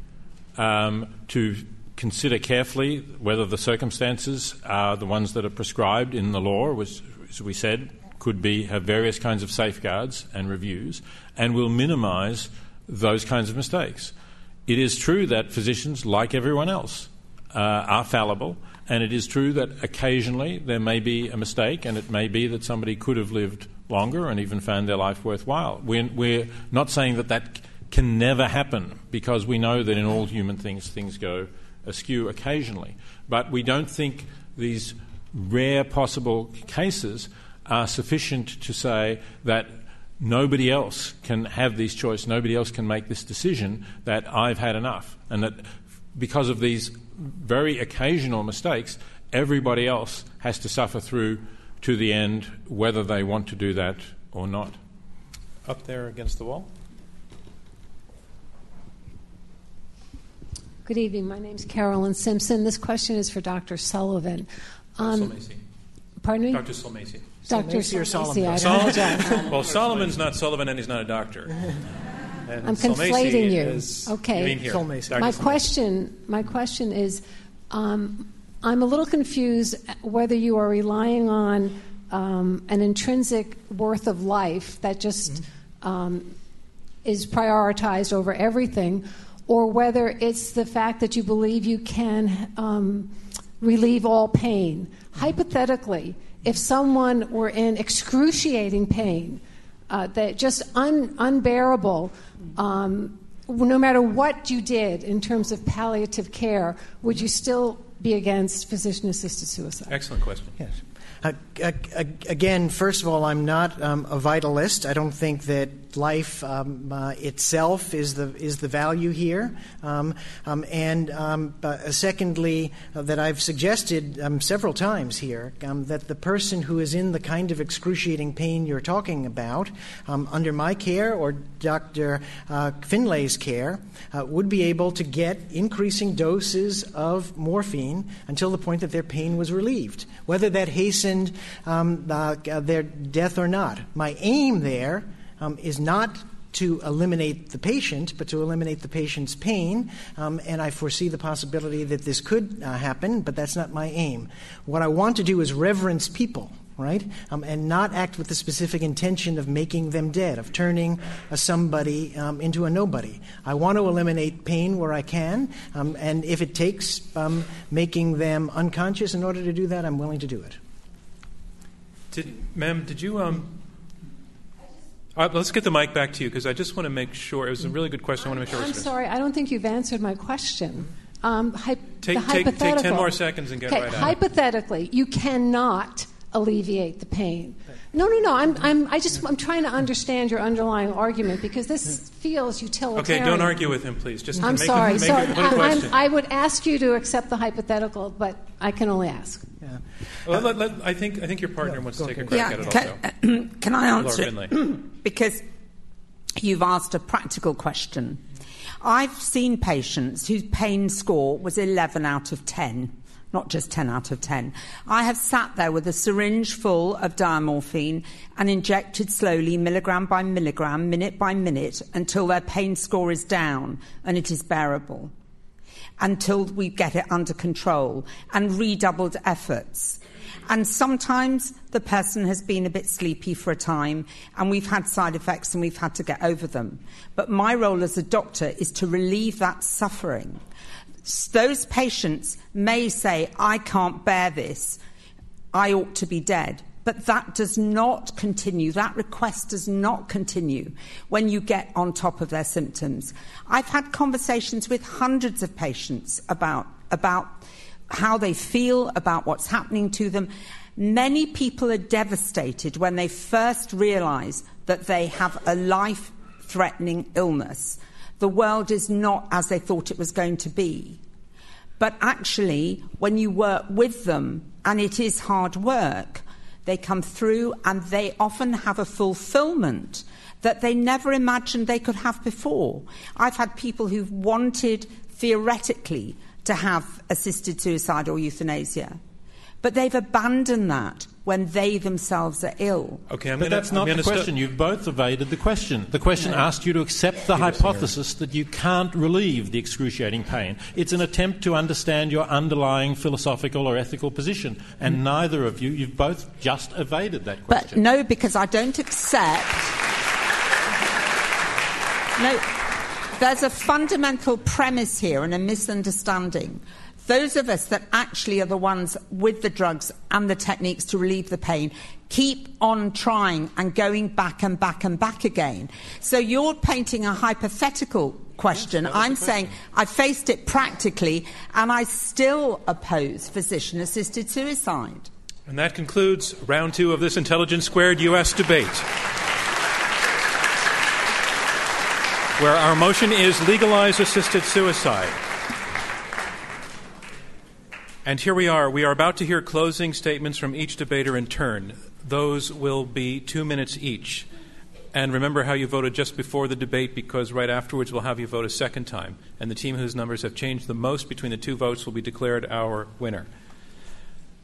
um, to consider carefully whether the circumstances are the ones that are prescribed in the law, which, as we said, could be have various kinds of safeguards and reviews, and will minimise those kinds of mistakes. It is true that physicians, like everyone else, uh, are fallible, and it is true that occasionally there may be a mistake, and it may be that somebody could have lived longer and even found their life worthwhile. We're, we're not saying that that can never happen because we know that in all human things things go askew occasionally. But we don't think these rare possible cases are sufficient to say that nobody else can have this choice, nobody else can make this decision that I've had enough. And that because of these very occasional mistakes, everybody else has to suffer through to the end, whether they want to do that or not. Up there against the wall. Good evening. My name is Carolyn Simpson. This question is for Dr. Sullivan. Um, pardon me? Dr. Sulmasy. Dr. Sulmasy or Solomon? I apologize. well, Solomon's not Sullivan and he's not a doctor. And I'm conflating you. okay. You my question, my question is, um, I'm a little confused whether you are relying on um, an intrinsic worth of life that just mm-hmm. um, is prioritized over everything, or whether it's the fact that you believe you can um, relieve all pain. Mm-hmm. Hypothetically, if someone were in excruciating pain, uh, that just un- unbearable, um, no matter what you did in terms of palliative care, would you still be against physician assisted suicide? Excellent question. Yes. Uh, again, first of all, I'm not um, a vitalist. I don't think that life um, uh, itself is the is the value here. Um, um and um, uh, secondly, uh, that I've suggested um, several times here that the person who is in the kind of excruciating pain you're talking about, under my care or Dr. Uh, Finlay's care, uh, would be able to get increasing doses of morphine until the point that their pain was relieved, whether that hastened uh, their death or not. My aim there um, is not to eliminate the patient, but to eliminate the patient's pain. Um, and I foresee the possibility that this could uh, happen, but that's not my aim. What I want to do is reverence people. Right? Um, and not act with the specific intention of making them dead, of turning a somebody um, into a nobody. I want to eliminate pain where I can, um, and if it takes um, making them unconscious in order to do that, I'm willing to do it. Did, ma'am, did you um, uh, let's get the mic back to you because I just want to make sure. It was a really good question. I want to make sure. I'm sorry. I don't think you've answered my question. Um, hy- take, take, take, 10 more seconds and get okay, right Hypothetically, you cannot alleviate the pain. No, no, no. I'm, I'm, I just, I'm trying to understand your underlying argument because this feels utilitarian. Okay, don't argue with him, please. Just I'm make sorry. A, so I, I would ask you to accept the hypothetical, but I can only ask. Yeah. Well, let, let, I think I think your partner wants to take a crack yeah, at it can, also. Can I answer? because you've asked a practical question. I've seen patients whose pain score was 11 out of 10 not just 10 out of 10. I have sat there with a syringe full of diamorphine and injected slowly, milligram by milligram, minute by minute, until their pain score is down and it is bearable until we get it under control and redoubled efforts. And sometimes the person has been a bit sleepy for a time and we've had side effects and we've had to get over them. But my role as a doctor is to relieve that suffering. Those patients may say, I can't bear this, I ought to be dead. But that does not continue. That request does not continue when you get on top of their symptoms. I've had conversations with hundreds of patients about, about how they feel, about what's happening to them. Many people are devastated when they first realize that they have a life threatening illness. The world is not as they thought it was going to be. But actually, when you work with them, and it is hard work, they come through and they often have a fulfillment that they never imagined they could have before. I've had people who've wanted theoretically to have assisted suicide or euthanasia, but they've abandoned that when they themselves are ill. Okay, I'm but gonna, that's not I'm the question. You've both evaded the question. The question no. asked you to accept the hypothesis that you can't relieve the excruciating pain. It's an attempt to understand your underlying philosophical or ethical position, and mm. neither of you, you've both just evaded that question. But no, because I don't accept. no, there's a fundamental premise here and a misunderstanding those of us that actually are the ones with the drugs and the techniques to relieve the pain keep on trying and going back and back and back again. So you're painting a hypothetical question. Yes, I'm saying I faced it practically and I still oppose physician assisted suicide. And that concludes round two of this Intelligence Squared US debate. where our motion is legalize assisted suicide. And here we are. We are about to hear closing statements from each debater in turn. Those will be two minutes each. And remember how you voted just before the debate because right afterwards we'll have you vote a second time. And the team whose numbers have changed the most between the two votes will be declared our winner.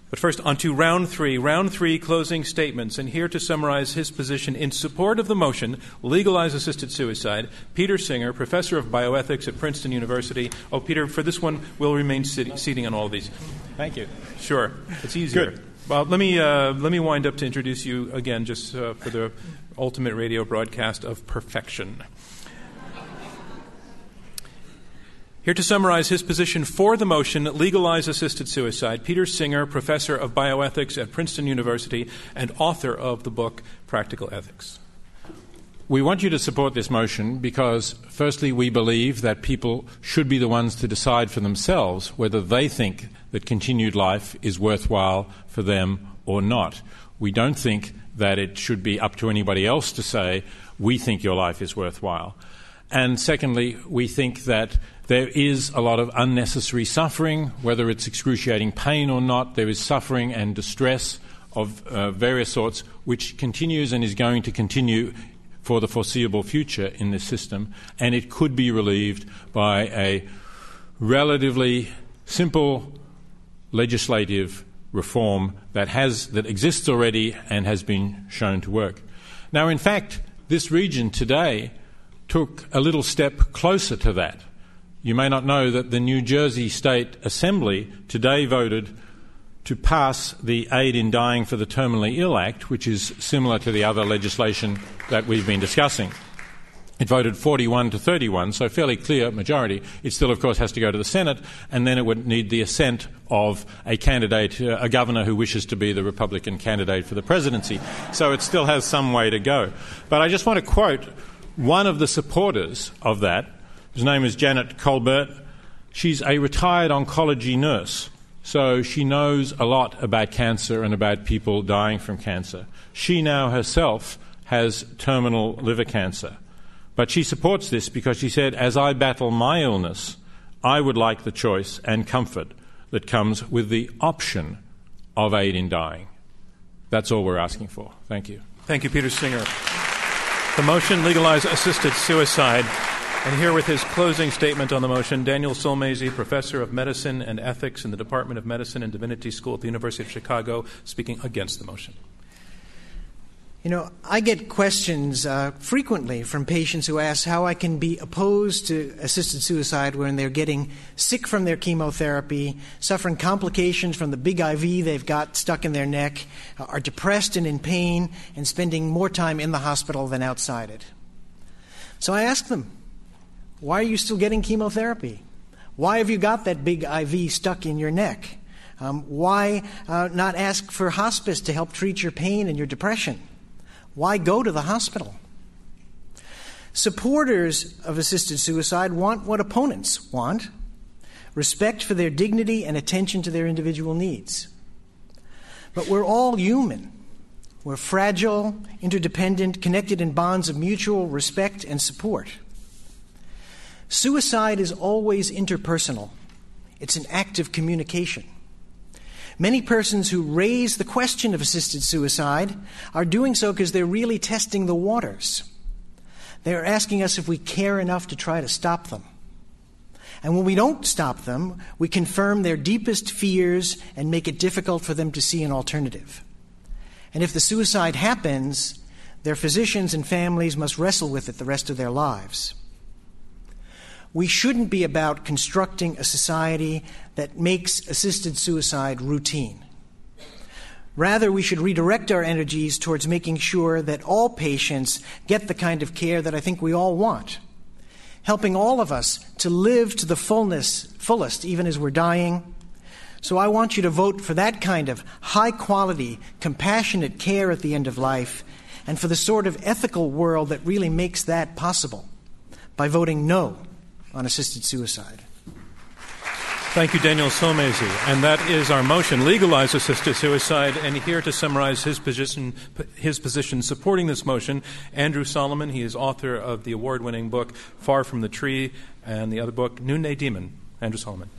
But first, on to round three. Round three, closing statements. And here to summarize his position in support of the motion, legalize assisted suicide, Peter Singer, professor of bioethics at Princeton University. Oh, Peter, for this one, we'll remain sit- seating on all of these. Thank you. Sure, it's easier. Good. Well, let me, uh, let me wind up to introduce you again, just uh, for the ultimate radio broadcast of perfection. Here to summarize his position for the motion, legalize assisted suicide, Peter Singer, professor of bioethics at Princeton University and author of the book Practical Ethics. We want you to support this motion because, firstly, we believe that people should be the ones to decide for themselves whether they think that continued life is worthwhile for them or not. We don't think that it should be up to anybody else to say, we think your life is worthwhile. And secondly, we think that there is a lot of unnecessary suffering, whether it's excruciating pain or not. There is suffering and distress of uh, various sorts, which continues and is going to continue for the foreseeable future in this system. And it could be relieved by a relatively simple legislative reform that has that exists already and has been shown to work. Now, in fact, this region today took a little step closer to that. You may not know that the New Jersey State Assembly today voted to pass the Aid in Dying for the Terminally Ill Act, which is similar to the other legislation that we've been discussing. It voted 41 to 31, so fairly clear majority. It still, of course, has to go to the Senate, and then it would need the assent of a candidate, uh, a governor who wishes to be the Republican candidate for the presidency. So it still has some way to go. But I just want to quote one of the supporters of that. His name is Janet Colbert. She's a retired oncology nurse, so she knows a lot about cancer and about people dying from cancer. She now herself has terminal liver cancer. But she supports this because she said, as I battle my illness, I would like the choice and comfort that comes with the option of aid in dying. That's all we're asking for. Thank you. Thank you, Peter Singer. The motion legalize assisted suicide. And here with his closing statement on the motion, Daniel Sulmasy, professor of medicine and ethics in the Department of Medicine and Divinity School at the University of Chicago, speaking against the motion. You know, I get questions uh, frequently from patients who ask how I can be opposed to assisted suicide when they're getting sick from their chemotherapy, suffering complications from the big IV they've got stuck in their neck, are depressed and in pain, and spending more time in the hospital than outside it. So I ask them, why are you still getting chemotherapy? Why have you got that big IV stuck in your neck? Um, why uh, not ask for hospice to help treat your pain and your depression? Why go to the hospital? Supporters of assisted suicide want what opponents want respect for their dignity and attention to their individual needs. But we're all human. We're fragile, interdependent, connected in bonds of mutual respect and support. Suicide is always interpersonal, it's an act of communication. Many persons who raise the question of assisted suicide are doing so because they're really testing the waters. They're asking us if we care enough to try to stop them. And when we don't stop them, we confirm their deepest fears and make it difficult for them to see an alternative. And if the suicide happens, their physicians and families must wrestle with it the rest of their lives we shouldn't be about constructing a society that makes assisted suicide routine. Rather, we should redirect our energies towards making sure that all patients get the kind of care that I think we all want, helping all of us to live to the fullness, fullest, even as we're dying. So I want you to vote for that kind of high quality, compassionate care at the end of life, and for the sort of ethical world that really makes that possible by voting no on assisted suicide. Thank you, Daniel Sulmasy. And that is our motion, legalize assisted suicide. And here to summarize his position, his position supporting this motion, Andrew Solomon. He is author of the award-winning book Far from the Tree and the other book Noonday Demon. Andrew Solomon.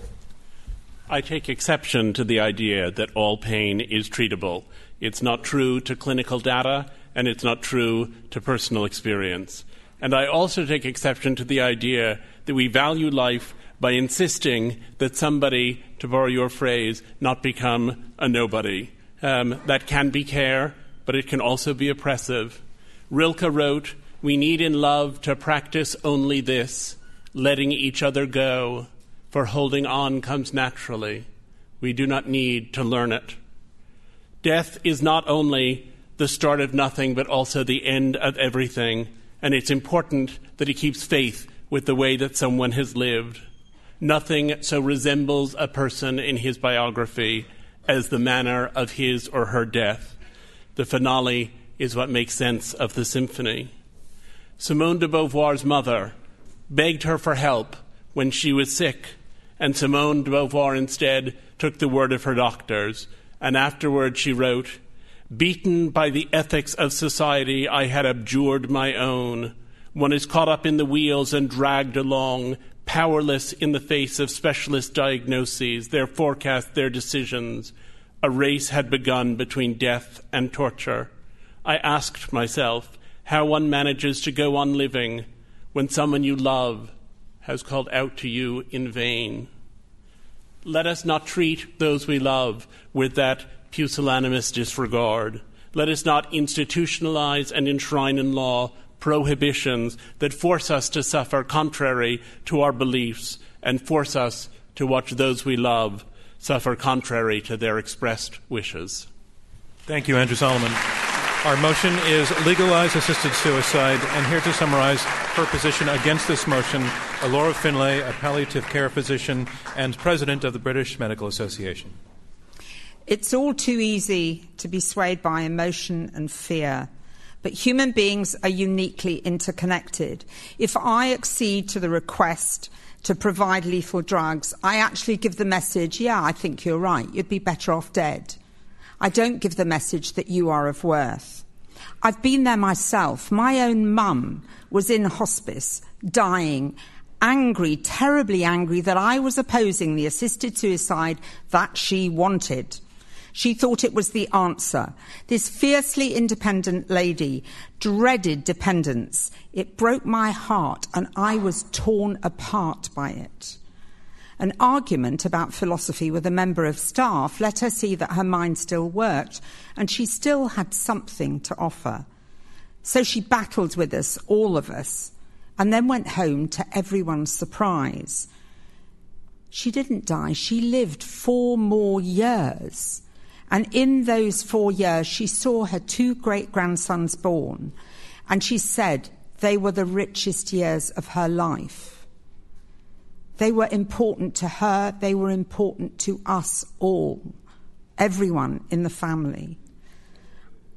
I take exception to the idea that all pain is treatable. It's not true to clinical data, and it's not true to personal experience. And I also take exception to the idea that we value life by insisting that somebody, to borrow your phrase, not become a nobody. Um, that can be care, but it can also be oppressive. Rilke wrote, We need in love to practice only this, letting each other go, for holding on comes naturally. We do not need to learn it. Death is not only the start of nothing, but also the end of everything, and it's important that he keeps faith with the way that someone has lived. Nothing so resembles a person in his biography as the manner of his or her death. The finale is what makes sense of the symphony. Simone de Beauvoir's mother begged her for help when she was sick, and Simone de Beauvoir instead took the word of her doctors. And afterward she wrote, Beaten by the ethics of society, I had abjured my own. One is caught up in the wheels and dragged along, powerless in the face of specialist diagnoses, their forecasts, their decisions. A race had begun between death and torture. I asked myself how one manages to go on living when someone you love has called out to you in vain. Let us not treat those we love with that pusillanimous disregard. Let us not institutionalize and enshrine in law prohibitions that force us to suffer contrary to our beliefs and force us to watch those we love suffer contrary to their expressed wishes. Thank you, Andrew Solomon. Our motion is legalize assisted suicide, and here to summarize her position against this motion, Ilora Finlay, a palliative care physician and president of the British Medical Association. It's all too easy to be swayed by emotion and fear. But human beings are uniquely interconnected. If I accede to the request to provide lethal drugs, I actually give the message, yeah, I think you're right, you'd be better off dead. I don't give the message that you are of worth. I've been there myself. My own mum was in hospice, dying, angry, terribly angry that I was opposing the assisted suicide that she wanted. She thought it was the answer. This fiercely independent lady dreaded dependence. It broke my heart, and I was torn apart by it. An argument about philosophy with a member of staff let her see that her mind still worked, and she still had something to offer. So she battled with us, all of us, and then went home to everyone's surprise. She didn't die, she lived four more years. And in those four years, she saw her two great grandsons born. And she said they were the richest years of her life. They were important to her, they were important to us all, everyone in the family.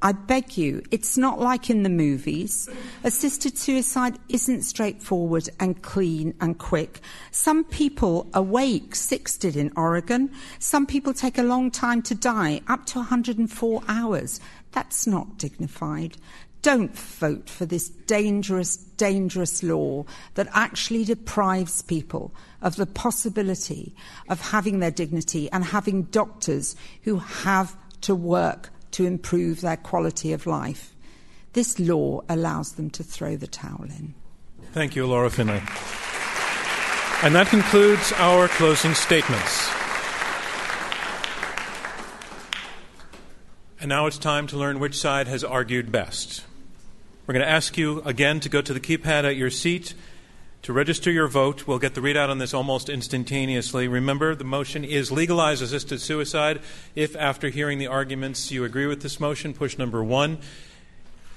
I beg you, it's not like in the movies. Assisted suicide isn't straightforward and clean and quick. Some people awake, six did in Oregon. Some people take a long time to die, up to 104 hours. That's not dignified. Don't vote for this dangerous, dangerous law that actually deprives people of the possibility of having their dignity and having doctors who have to work to improve their quality of life. This law allows them to throw the towel in. Thank you, Ilora Finlay. And that concludes our closing statements. And now it's time to learn which side has argued best. We're going to ask you again to go to the keypad at your seat to register your vote, we'll get the readout on this almost instantaneously. Remember, the motion is legalize assisted suicide. If, after hearing the arguments, you agree with this motion, push number one.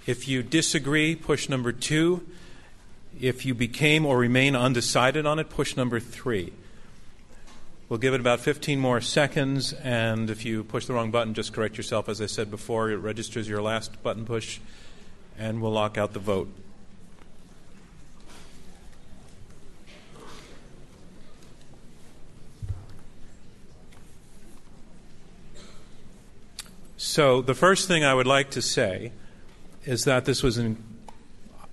If you disagree, push number two. If you became or remain undecided on it, push number three. We'll give it about 15 more seconds, and if you push the wrong button, just correct yourself. As I said before, it registers your last button push, and we'll lock out the vote. So, the first thing I would like to say is that this was,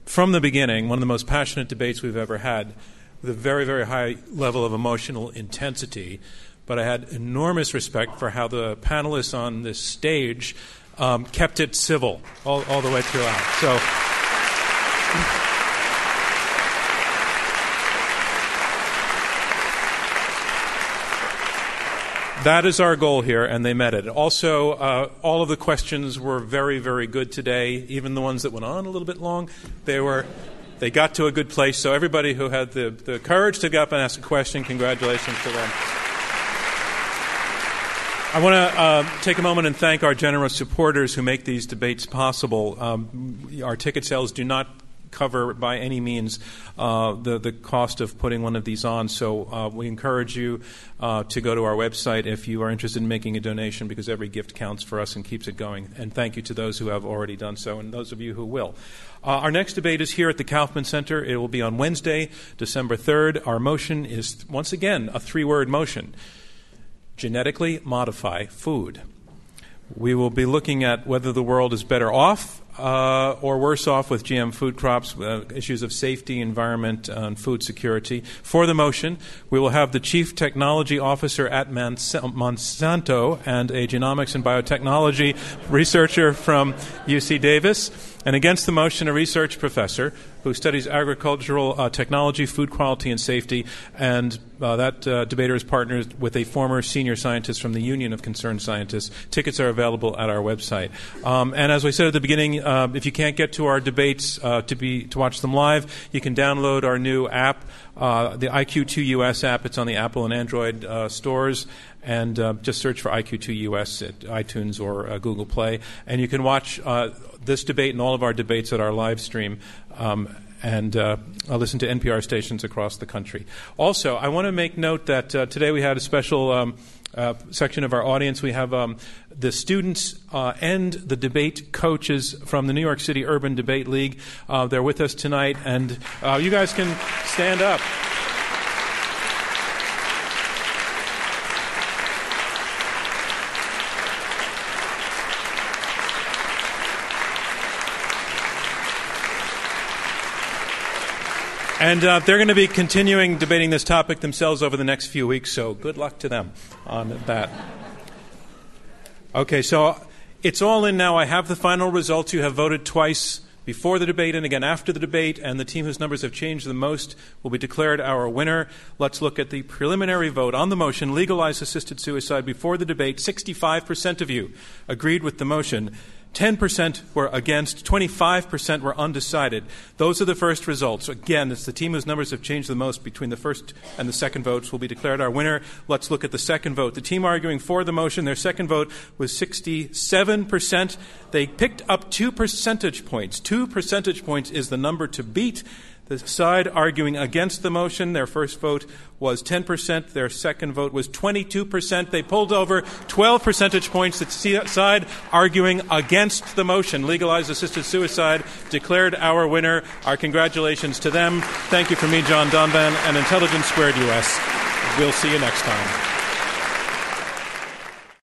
from the beginning, one of the most passionate debates we've ever had, with a very, very high level of emotional intensity. But I had enormous respect for how the panelists on this stage um, kept it civil all, all the way throughout. So. That is our goal here, and they met it. Also, uh, all of the questions were very, very good today. Even the ones that went on a little bit long, they were, they got to a good place. So everybody who had the, the courage to get up and ask a question, congratulations to them. I want to uh, take a moment and thank our generous supporters who make these debates possible. Um, our ticket sales do not cover by any means uh, the, the cost of putting one of these on. So uh, we encourage you uh, to go to our website if you are interested in making a donation because every gift counts for us and keeps it going. And thank you to those who have already done so and those of you who will. Uh, our next debate is here at the Kaufman Center. It will be on Wednesday, December 3rd. Our motion is, once again, a three word motion genetically modify food. We will be looking at whether the world is better off uh, or worse off with GM food crops, uh, issues of safety, environment, and food security. For the motion, we will have the Chief Technology Officer at Monsanto and a genomics and biotechnology researcher from UC Davis. And against the motion, a research professor who studies agricultural uh, technology, food quality, and safety. And uh, that uh, debater is partnered with a former senior scientist from the Union of Concerned Scientists. Tickets are available at our website. Um, and as I said at the beginning, uh, if you can't get to our debates uh, to be to watch them live, you can download our new app, uh, the IQ2US app. It's on the Apple and Android stores and uh, just search for IQ2US at iTunes or uh, Google Play. And you can watch uh, this debate and all of our debates at our live stream. Um, and uh, listen to NPR stations across the country. Also, I want to make note that uh, today we had a special um, uh, section of our audience. We have um, the students and the debate coaches from the New York City Urban Debate League. they're with us tonight, and you guys can stand up. And uh, they're going to be continuing debating this topic themselves over the next few weeks, so good luck to them on that. Okay, so it's all in now. I have the final results. You have voted twice before the debate and again after the debate, and the team whose numbers have changed the most will be declared our winner. Let's look at the preliminary vote on the motion legalize assisted suicide before the debate. 65% of you agreed with the motion. 10% were against, 25% were undecided. Those are the first results. Again, it's the team whose numbers have changed the most between the first and the second votes will be declared our winner. Let's look at the second vote. The team arguing for the motion, their second vote was 67%. They picked up two percentage points. Two percentage points is the number to beat. The side arguing against the motion, their first vote was 10%, their second vote was 22%. They pulled over 12 percentage points. The side arguing against the motion, legalize assisted suicide, declared our winner. Our congratulations to them. Thank you from me, John Donvan, and Intelligence Squared US. We'll see you next time.